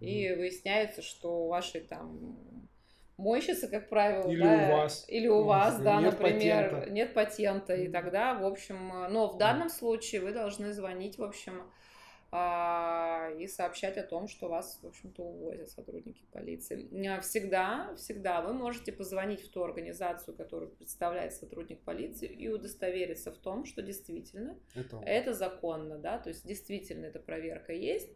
И выясняется, что у вашей там мойщицы, как правило, или да, у вас, или у вас, да, нет например, патента. нет патента, и тогда, в общем, но в данном случае вы должны звонить, в общем, и сообщать о том, что вас, в общем-то, увозят сотрудники полиции. А, всегда, всегда вы можете позвонить в ту организацию, которую представляет сотрудник полиции, и удостовериться в том, что действительно это, это законно, да, то есть действительно эта проверка есть.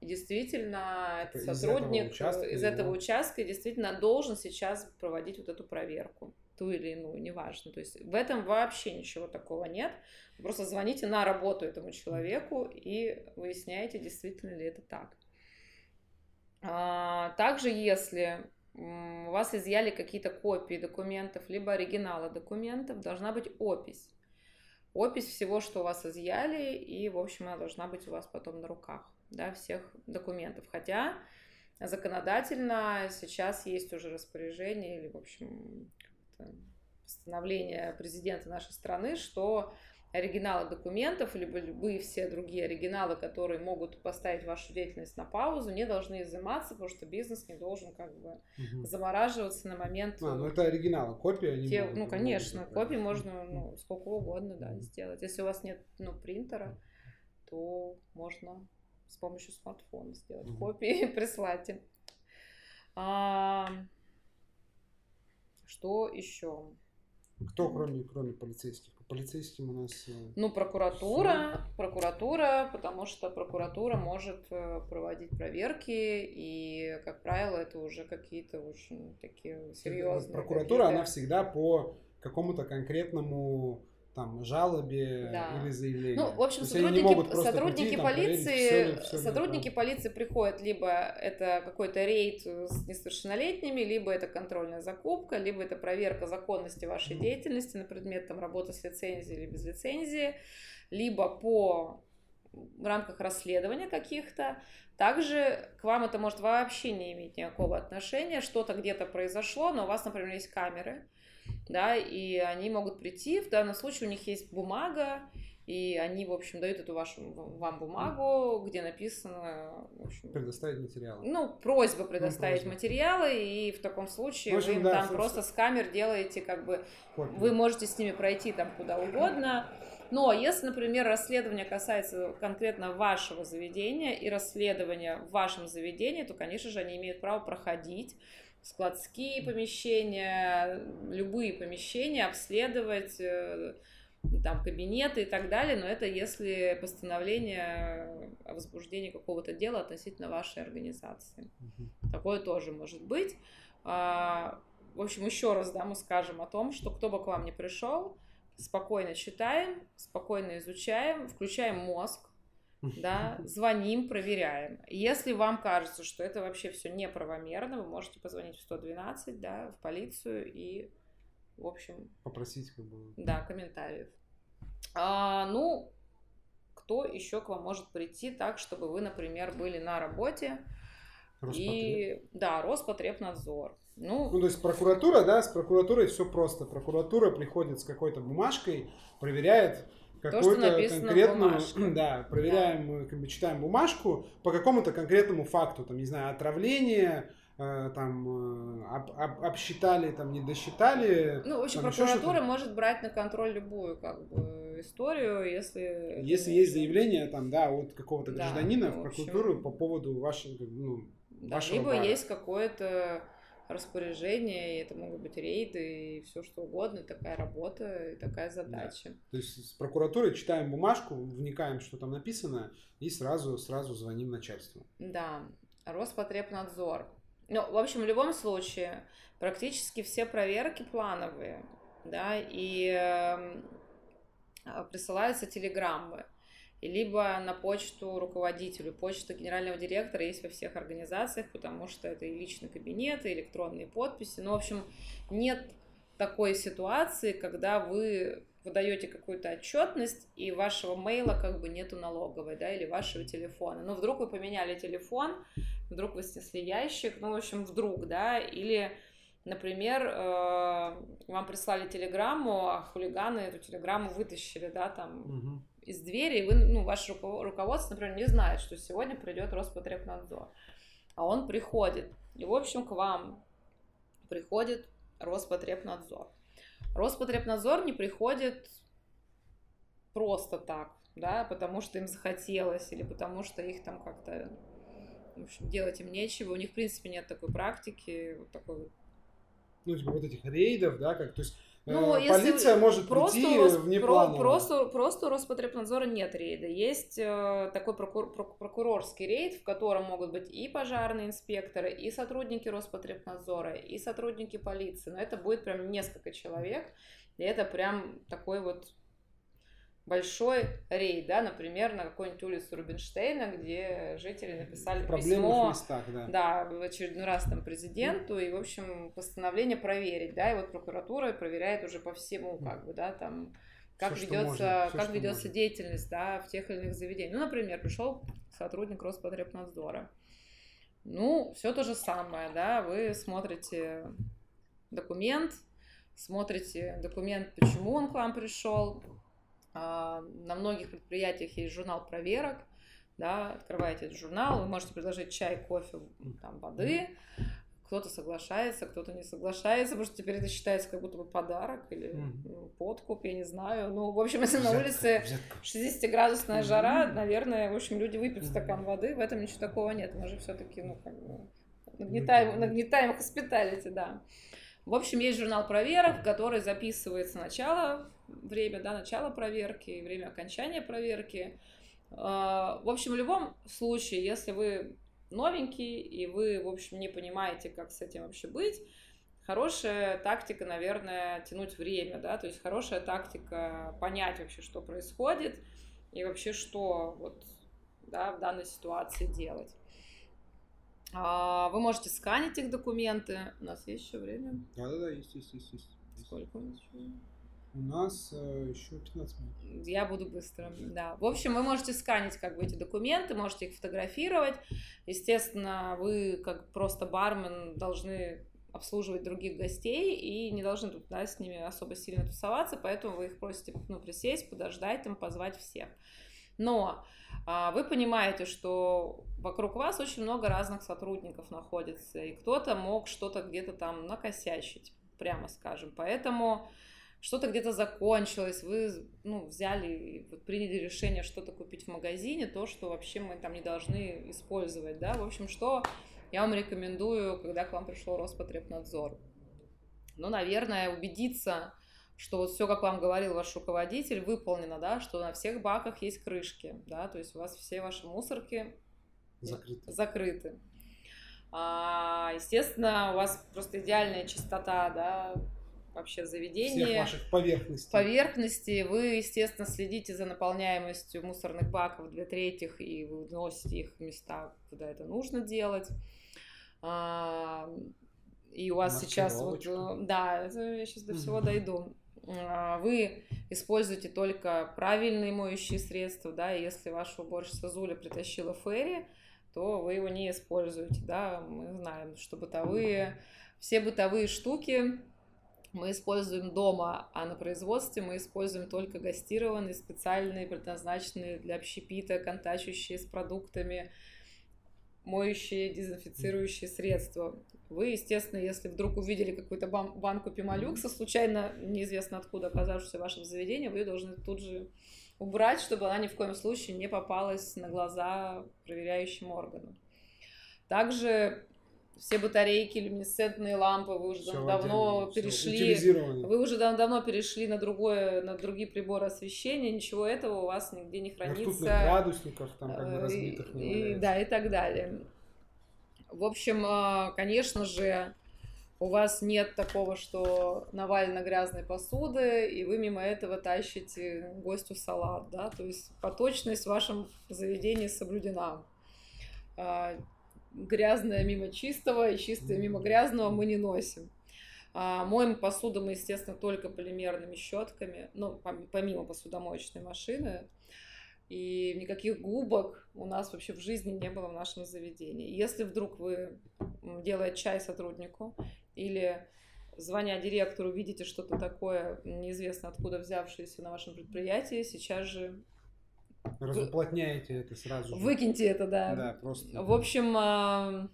И действительно, типа сотрудник этого участка, из этого участка действительно должен сейчас проводить вот эту проверку ту или иную, неважно. То есть в этом вообще ничего такого нет. Вы просто звоните на работу этому человеку и выясняете, действительно ли это так. А, также, если у вас изъяли какие-то копии документов, либо оригиналы документов, должна быть опись. Опись всего, что у вас изъяли, и, в общем, она должна быть у вас потом на руках, да, всех документов. Хотя законодательно сейчас есть уже распоряжение или, в общем, постановление президента нашей страны, что оригиналы документов, либо любые все другие оригиналы, которые могут поставить вашу деятельность на паузу, не должны изыматься, потому что бизнес не должен как бы угу. замораживаться на момент... А, ну это оригиналы, копии они те, могут, Ну, конечно, могут копии можно ну, сколько угодно да, сделать. Если у вас нет ну, принтера, то можно с помощью смартфона сделать угу. копии и прислать им. А, что еще? Кто, кроме, кроме полицейских? По полицейским у нас... Э, ну, прокуратура, все. прокуратура, потому что прокуратура может э, проводить проверки, и, как правило, это уже какие-то очень такие серьезные... Прокуратура, она всегда по какому-то конкретному там жалобе да. или заявлению. Ну, в общем, сотрудники, сотрудники прийти, полиции, там, все ли, все сотрудники ли, полиции приходят либо это какой-то рейд с несовершеннолетними, либо это контрольная закупка, либо это проверка законности вашей mm. деятельности на предмет там работы с лицензией или без лицензии, либо по в рамках расследования каких-то. Также к вам это может вообще не иметь никакого отношения, что-то где-то произошло, но у вас, например, есть камеры, да, и они могут прийти, в данном случае у них есть бумага, и они, в общем, дают эту вашу вам бумагу, где написано... В общем, предоставить материалы. Ну, просьба предоставить ну, просьба. материалы, и в таком случае в общем, вы им да, там просто с камер делаете, как бы, Копию. вы можете с ними пройти там куда угодно. Но если, например, расследование касается конкретно вашего заведения и расследования в вашем заведении, то, конечно же, они имеют право проходить складские помещения, любые помещения, обследовать, э, там, кабинеты и так далее, но это если постановление о возбуждении какого-то дела относительно вашей организации. Угу. Такое тоже может быть. А, в общем, еще раз, да, мы скажем о том, что кто бы к вам ни пришел, спокойно читаем, спокойно изучаем, включаем мозг, да, звоним, проверяем. Если вам кажется, что это вообще все неправомерно, вы можете позвонить в 112, да, в полицию и, в общем... Попросить как бы... Да, комментариев. А, ну, кто еще к вам может прийти так, чтобы вы, например, были на работе, Роспотреб. и да, Роспотребнадзор. Ну, ну, то есть прокуратура, да, с прокуратурой все просто. Прокуратура приходит с какой-то бумажкой, проверяет какую-то конкретную, да, проверяем, да. читаем бумажку по какому-то конкретному факту, там, не знаю, отравление, э, там, э, об, об, обсчитали, там, не досчитали. Ну, в общем, прокуратура может брать на контроль любую, как бы, историю, если... Если есть заявление, там, да, от какого-то гражданина да, в прокуратуру общем... по поводу вашего, ну, да, вашего Либо бара. есть какое-то распоряжения, и это могут быть рейды, и все что угодно, такая работа и такая задача. Да. То есть с прокуратурой читаем бумажку, вникаем, что там написано, и сразу, сразу звоним начальству. Да, Роспотребнадзор. Ну, в общем, в любом случае, практически все проверки плановые, да, и э, присылаются телеграммы либо на почту руководителю. Почта генерального директора есть во всех организациях, потому что это и личный кабинет, и электронные подписи. Ну, в общем, нет такой ситуации, когда вы выдаете какую-то отчетность, и вашего мейла как бы нету налоговой, да, или вашего телефона. Ну, вдруг вы поменяли телефон, вдруг вы снесли ящик, ну, в общем, вдруг, да, или, например, э, вам прислали телеграмму, а хулиганы эту телеграмму вытащили, да, там, угу из двери, и вы, ну, ваше руководство, например, не знает, что сегодня придет Роспотребнадзор. А он приходит. И, в общем, к вам приходит Роспотребнадзор. Роспотребнадзор не приходит просто так, да, потому что им захотелось, или потому что их там как-то, в общем, делать им нечего. У них, в принципе, нет такой практики, вот такой вот. Ну, типа вот этих рейдов, да, как, то есть ну, э, Полиция может просто прийти Рос... внепланово. Просто, просто у Роспотребнадзора нет рейда. Есть э, такой прокур... прокурорский рейд, в котором могут быть и пожарные инспекторы, и сотрудники Роспотребнадзора, и сотрудники полиции. Но это будет прям несколько человек. И это прям такой вот большой рейд, да, например, на какой-нибудь улице Рубинштейна, где жители написали Проблемы письмо, в местах, да. да, в очередной раз там президенту, и, в общем, постановление проверить, да, и вот прокуратура проверяет уже по всему, как бы, да, там, как все, ведется, можно, все, как ведется можно. деятельность, да, в тех или иных заведениях. Ну, например, пришел сотрудник Роспотребнадзора. Ну, все то же самое, да, вы смотрите документ, смотрите документ, почему он к вам пришел, на многих предприятиях есть журнал проверок, да, открываете этот журнал, вы можете предложить чай, кофе, там, воды, кто-то соглашается, кто-то не соглашается, потому что теперь это считается как будто бы подарок или mm. подкуп, я не знаю. Ну, в общем, если взятка, на улице 60-градусная жара, наверное, в общем, люди выпьют стакан воды, в этом ничего такого нет. Мы же все-таки, ну, как бы, нагнетаем, нагнетаем хоспиталити, да. В общем, есть журнал проверок, который записывается начало, время, да, начало проверки, время окончания проверки. А, в общем, в любом случае, если вы новенький, и вы, в общем, не понимаете, как с этим вообще быть, хорошая тактика, наверное, тянуть время, да, то есть хорошая тактика понять вообще, что происходит, и вообще, что вот, да, в данной ситуации делать. А, вы можете сканить их документы. У нас есть еще время? Да, да, да, есть, есть, есть, есть. Сколько у нас еще? У нас э, еще 15 минут. Я буду быстро, да. В общем, вы можете сканить как бы эти документы, можете их фотографировать. Естественно, вы как просто бармен должны обслуживать других гостей и не должны тут да, с ними особо сильно тусоваться, поэтому вы их просите ну, присесть, подождать, там, позвать всех. Но а, вы понимаете, что вокруг вас очень много разных сотрудников находится, и кто-то мог что-то где-то там накосячить, прямо скажем. Поэтому что-то где-то закончилось, вы ну, взяли, вот, приняли решение что-то купить в магазине, то, что вообще мы там не должны использовать, да, в общем, что я вам рекомендую, когда к вам пришел Роспотребнадзор. Ну, наверное, убедиться, что вот все, как вам говорил ваш руководитель, выполнено, да, что на всех баках есть крышки, да, то есть у вас все ваши мусорки закрыты. закрыты. А, естественно, у вас просто идеальная чистота, да, вообще заведения. Всех ваших поверхностей. Поверхности. Вы, естественно, следите за наполняемостью мусорных баков для третьих и вы вносите их в места, куда это нужно делать. А, и у вас сейчас вот, э, да, я сейчас до всего дойду. А, вы используете только правильные моющие средства, да, и если ваша уборщица Зуля притащила ферри, то вы его не используете, да, мы знаем, что бытовые, все бытовые штуки мы используем дома, а на производстве мы используем только гастированные, специальные, предназначенные для общепита, контачущие с продуктами, моющие, дезинфицирующие средства. Вы, естественно, если вдруг увидели какую-то банку пималюкса, случайно, неизвестно откуда оказавшуюся в вашем заведении, вы должны тут же убрать, чтобы она ни в коем случае не попалась на глаза проверяющим органам. Также все батарейки, люминесцентные лампы, вы уже все давно отдельно, перешли, вы уже давно перешли на другое, на другие приборы освещения, ничего этого у вас нигде не хранится. градусников там как бы э, разбитых не и, Да, и так далее. В общем, э, конечно же, у вас нет такого, что навалено грязной посуды, и вы мимо этого тащите гостю салат, да, то есть поточность в вашем заведении соблюдена а, грязное мимо чистого и чистое мимо грязного мы не носим. А, моем посуду мы, естественно, только полимерными щетками, ну, помимо посудомоечной машины. И никаких губок у нас вообще в жизни не было в нашем заведении. Если вдруг вы, делая чай сотруднику или звоня директору, видите что-то такое, неизвестно откуда взявшееся на вашем предприятии, сейчас же Разуплотняете это сразу же. Выкиньте это, да. Да, просто. В общем, а,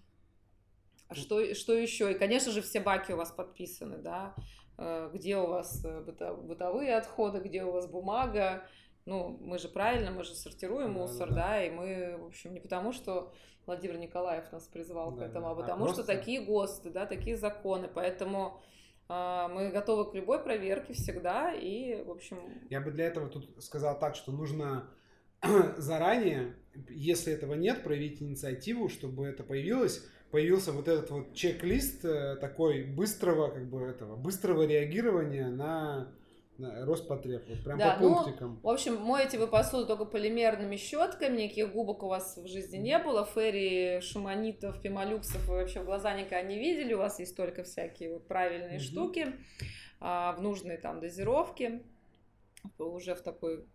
что, что еще? И, конечно же, все баки у вас подписаны, да. Э, где у вас э, бытовые отходы, где у вас бумага. Ну, мы же правильно, мы же сортируем да, мусор, да, да. и мы, в общем, не потому, что Владимир Николаев нас призвал да, к этому, а потому а просто... что такие ГОСТы, да, такие законы, поэтому а, мы готовы к любой проверке всегда, и, в общем... Я бы для этого тут сказал так, что нужно заранее, если этого нет, проявить инициативу, чтобы это появилось, появился вот этот вот чек-лист э, такой быстрого, как бы этого, быстрого реагирования на Роспотреб, вот прям да, по ну, пунктикам. Ну, в общем, моете вы посуду только полимерными щетками, никаких губок у вас в жизни не было, ферри, шуманитов, пималюксов вы вообще в глаза никогда не видели, у вас есть только всякие вот правильные угу. штуки а, в нужной там дозировке уже в такой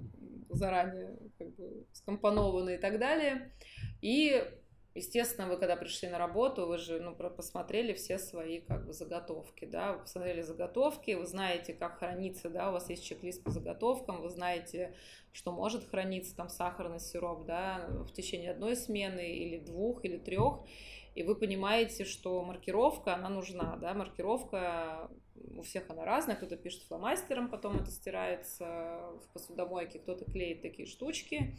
заранее как бы скомпонованный и так далее. И естественно, вы когда пришли на работу, вы же ну, посмотрели все свои как бы заготовки, да, вы посмотрели заготовки, вы знаете, как хранится, да, у вас есть чек-лист по заготовкам, вы знаете, что может храниться там сахарный сироп, да, в течение одной смены или двух или трех, и вы понимаете, что маркировка, она нужна, да, маркировка у всех она разная, кто-то пишет фломастером, потом это стирается в посудомойке, кто-то клеит такие штучки,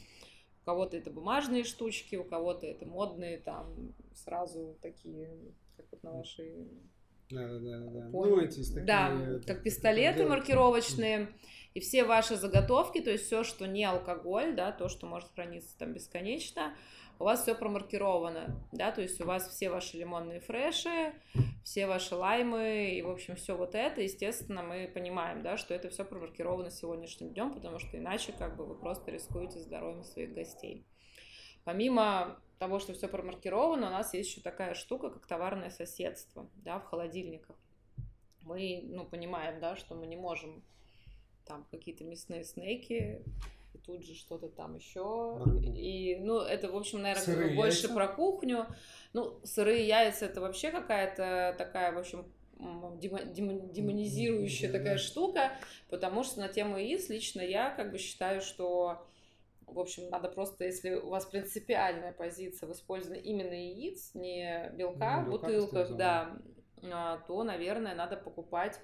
у кого-то это бумажные штучки, у кого-то это модные, там сразу такие, как вот на вашей... Да, да, да. Ну, эти такие, да, как пистолеты маркировочные. И все ваши заготовки, то есть все, что не алкоголь, да, то, что может храниться там бесконечно, у вас все промаркировано, да, то есть у вас все ваши лимонные фреши, все ваши лаймы и, в общем, все вот это, естественно, мы понимаем, да, что это все промаркировано сегодняшним днем, потому что иначе как бы вы просто рискуете здоровьем своих гостей. Помимо того, что все промаркировано, у нас есть еще такая штука, как товарное соседство, да, в холодильниках. Мы, ну, понимаем, да, что мы не можем там какие-то мясные снеки тут же что-то там еще. И, ну, это, в общем, наверное, сырые больше яйца? про кухню. Ну, сырые яйца это вообще какая-то такая, в общем, демонизирующая да. такая штука, потому что на тему яиц лично я как бы считаю, что в общем, надо просто, если у вас принципиальная позиция в использовании именно яиц, не белка, ну, в бутылках, да, а, то, наверное, надо покупать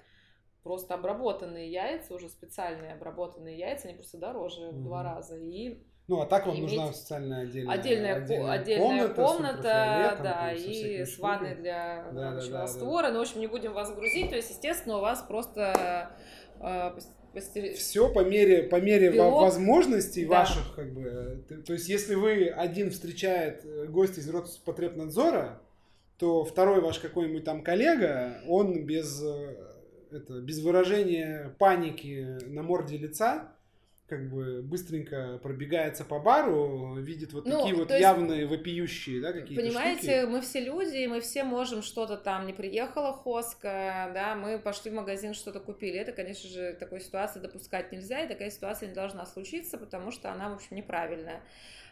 просто обработанные яйца, уже специальные обработанные яйца, они просто дороже mm-hmm. в два раза. И ну, а так вам нужна специальная отдельная, отдельная, отдельная, отдельная комната, комната да, и с ванной для да, да, да, раствора. Да. Ну, в общем, не будем вас грузить. То есть, естественно, у вас просто э, все по мере по мере Белок. возможностей да. ваших, как бы. То есть, если вы один встречает э, гость из Роспотребнадзора, то второй ваш какой-нибудь там коллега, он без э, это, без выражения паники на морде лица, как бы быстренько пробегается по бару, видит вот ну, такие вот есть, явные вопиющие, да, какие-то Понимаете, штуки. мы все люди, мы все можем что-то там, не приехала хоска, да, мы пошли в магазин, что-то купили. Это, конечно же, такой ситуации допускать нельзя, и такая ситуация не должна случиться, потому что она, в общем, неправильная.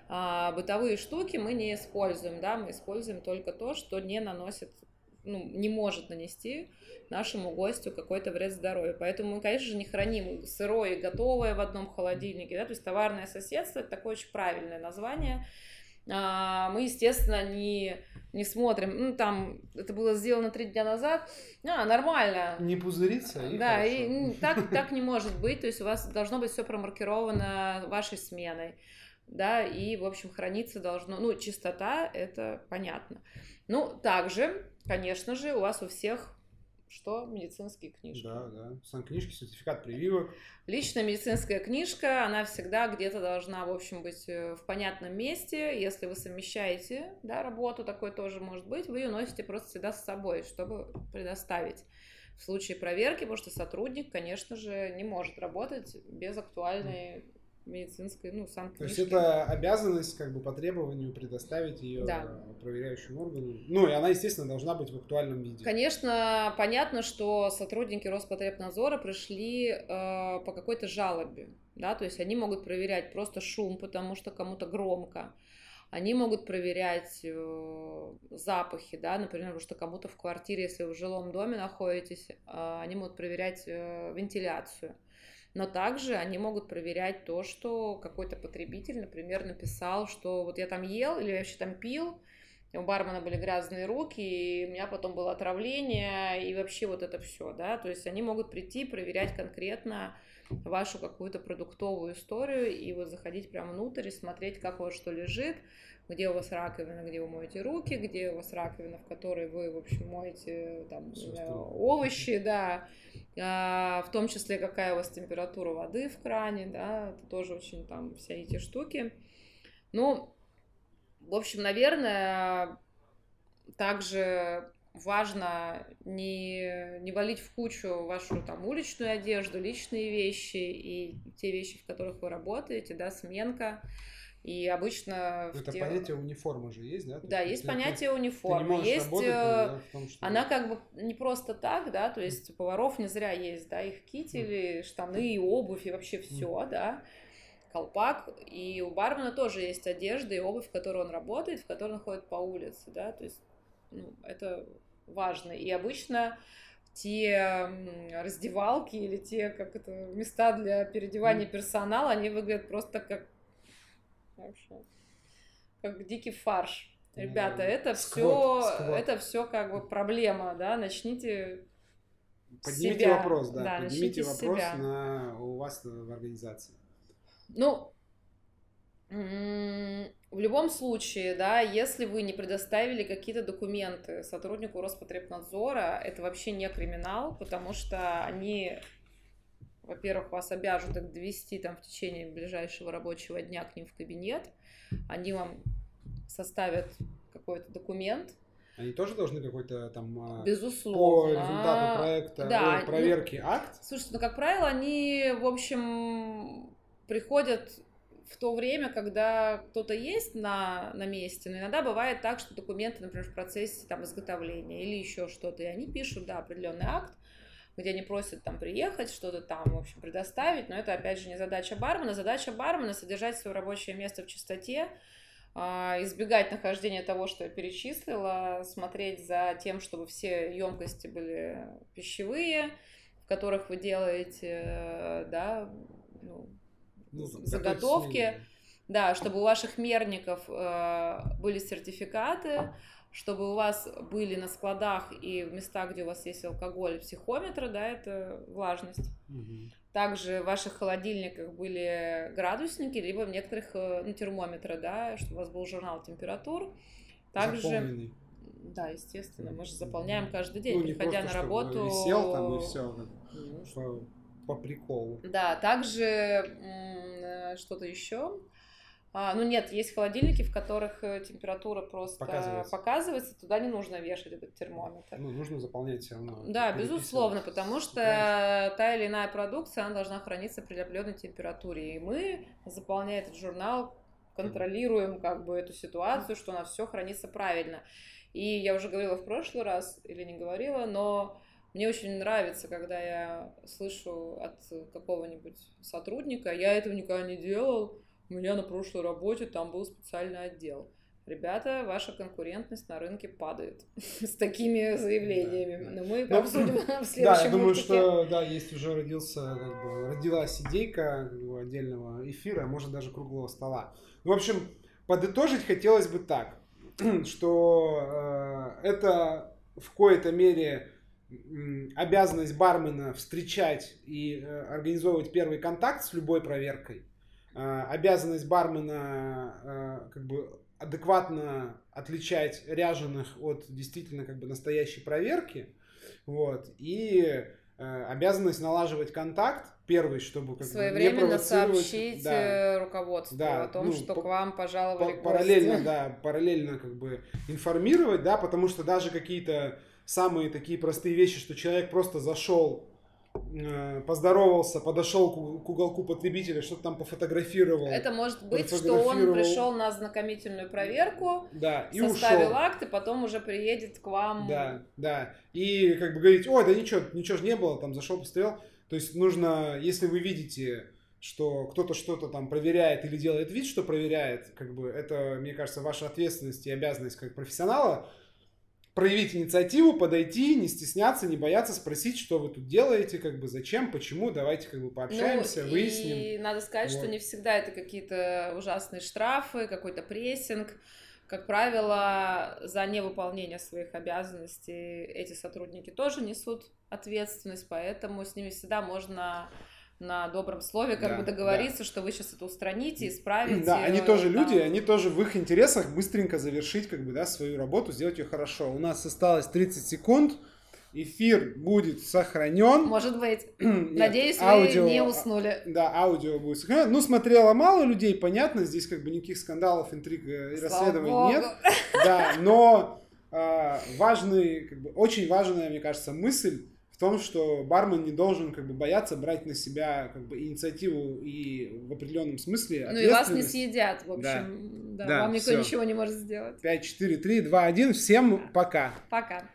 А, бытовые штуки мы не используем, да, мы используем только то, что не наносит ну, не может нанести нашему гостю какой-то вред здоровью. Поэтому мы, конечно же, не храним сырое и готовое в одном холодильнике. Да? То есть товарное соседство – это такое очень правильное название. А, мы, естественно, не, не смотрим, ну, там, это было сделано три дня назад, а, нормально. Не пузыриться и Да, хорошо. и так, так не может быть, то есть у вас должно быть все промаркировано вашей сменой, да, и, в общем, храниться должно, ну, чистота, это понятно. Ну, также Конечно же, у вас у всех что? Медицинские книжки. Да, да. Сам книжки, сертификат прививок. Личная медицинская книжка, она всегда где-то должна, в общем, быть э, в понятном месте. Если вы совмещаете да, работу, такой тоже может быть, вы ее носите просто всегда с собой, чтобы предоставить в случае проверки, потому что сотрудник, конечно же, не может работать без актуальной медицинской, ну, сам То есть это обязанность, как бы по требованию предоставить ее да. проверяющему органу. Ну, и она, естественно, должна быть в актуальном виде. Конечно, понятно, что сотрудники Роспотребнадзора пришли э, по какой-то жалобе, да, то есть они могут проверять просто шум, потому что кому-то громко. Они могут проверять э, запахи, да, например, потому что кому-то в квартире, если вы в жилом доме находитесь, э, они могут проверять э, вентиляцию но также они могут проверять то, что какой-то потребитель, например, написал, что вот я там ел или я вообще там пил, у бармена были грязные руки, и у меня потом было отравление, и вообще вот это все, да, то есть они могут прийти, проверять конкретно вашу какую-то продуктовую историю, и вот заходить прямо внутрь и смотреть, как у вас что лежит, где у вас раковина, где вы моете руки, где у вас раковина, в которой вы, в общем, моете там, овощи, да, в том числе какая у вас температура воды в кране, да, это тоже очень там все эти штуки. Ну, в общем, наверное, также важно не, не валить в кучу вашу там уличную одежду, личные вещи и те вещи, в которых вы работаете, да, сменка. И обычно... Это те... понятие униформы же есть, да? да, есть понятие униформы. есть... Работать, да, том, что... Она как бы не просто так, да, то есть поваров не зря есть, да, их кители, штаны, и обувь, и вообще все, да. колпак, и у бармена тоже есть одежда и обувь, в которой он работает, в которой он ходит по улице, да, то есть ну, это важно. И обычно те раздевалки или те, как это, места для переодевания персонала, они выглядят просто как вообще, как дикий фарш. Ребята, это все, это все как бы проблема, да, начните Поднимите себя. вопрос, да, да поднимите вопрос себя. на у вас в организации. Ну, в любом случае, да, если вы не предоставили какие-то документы сотруднику Роспотребнадзора, это вообще не криминал, потому что они, во-первых, вас обяжут их довести там в течение ближайшего рабочего дня к ним в кабинет, они вам составят какой-то документ, они тоже должны какой-то там а, Безусловно. по результату проекта да, проверки ну, акт? Слушайте, ну как правило, они, в общем, приходят в то время, когда кто-то есть на, на месте, но иногда бывает так, что документы, например, в процессе там, изготовления или еще что-то, и они пишут, да, определенный акт, где они просят там приехать, что-то там, в общем, предоставить, но это, опять же, не задача бармена. Задача бармена — содержать свое рабочее место в чистоте, а, избегать нахождения того, что я перечислила, смотреть за тем, чтобы все емкости были пищевые, в которых вы делаете, да, ну, ну, заготовки. Да, чтобы у ваших мерников э, были сертификаты, чтобы у вас были на складах и в местах, где у вас есть алкоголь, психометры, да, это влажность. Угу. Также в ваших холодильниках были градусники, либо в некоторых ну, термометры, да, чтобы у вас был журнал температур. Также, Заполненный. да, естественно, мы же заполняем каждый день, ну, приходя на работу. Висел там и все. Ну, по, по приколу. Да, также э, что-то еще. А, ну нет, есть холодильники, в которых э, температура просто показывается. показывается, туда не нужно вешать этот термометр. Ну, нужно заполнять все равно. Да, безусловно, потому что Раньше. та или иная продукция, она должна храниться при определенной температуре. И мы, заполняя этот журнал, контролируем как бы эту ситуацию, что у нас все хранится правильно. И я уже говорила в прошлый раз, или не говорила, но мне очень нравится, когда я слышу от какого-нибудь сотрудника, я этого никогда не делал, у меня на прошлой работе там был специальный отдел. Ребята, ваша конкурентность на рынке падает с такими заявлениями. Да. Но мы ну, обсудим в следующем Да, я думаю, что да, есть уже родился, как бы, родилась идейка бы, отдельного эфира, а может даже круглого стола. Ну, в общем, подытожить хотелось бы так, что э, это в коей-то мере обязанность бармена встречать и э, организовывать первый контакт с любой проверкой обязанность бармена э, как бы адекватно отличать ряженых от действительно как бы настоящей проверки, вот, и э, обязанность налаживать контакт, первый, чтобы как Своевременно бы сообщить да, руководству да, о том, ну, что по, к вам пожаловали по, Параллельно, да, параллельно как бы информировать, да, потому что даже какие-то самые такие простые вещи, что человек просто зашел Э, поздоровался, подошел к уголку потребителя, что-то там пофотографировал. Это может быть, что он пришел на ознакомительную проверку, да, и составил ушел. акт, и потом уже приедет к вам. Да, да. И как бы говорить, ой, да ничего, ничего же не было, там зашел, посмотрел. То есть нужно, если вы видите, что кто-то что-то там проверяет или делает вид, что проверяет, как бы это, мне кажется, ваша ответственность и обязанность как профессионала, проявить инициативу, подойти, не стесняться, не бояться спросить, что вы тут делаете, как бы зачем, почему, давайте как бы пообщаемся, ну, выясним. И надо сказать, вот. что не всегда это какие-то ужасные штрафы, какой-то прессинг. Как правило, за невыполнение своих обязанностей эти сотрудники тоже несут ответственность, поэтому с ними всегда можно на добром слове как да, бы договориться, да. что вы сейчас это устраните, исправите. Да, они тоже там... люди, они тоже в их интересах быстренько завершить как бы, да, свою работу, сделать ее хорошо. У нас осталось 30 секунд. Эфир будет сохранен. Может быть. Надеюсь, аудио, вы не уснули. Да, аудио будет сохранен. Ну, смотрело мало людей, понятно. Здесь как бы никаких скандалов, интриг э, и расследований Богу. нет. Да, но э, важный, как бы, очень важная, мне кажется, мысль в том, что бармен не должен как бы бояться брать на себя как бы инициативу и в определенном смысле Ну и вас не съедят, в общем. Да, да, да вам никто все. ничего не может сделать. 5, 4, 3, 2, 1. Всем пока. Пока.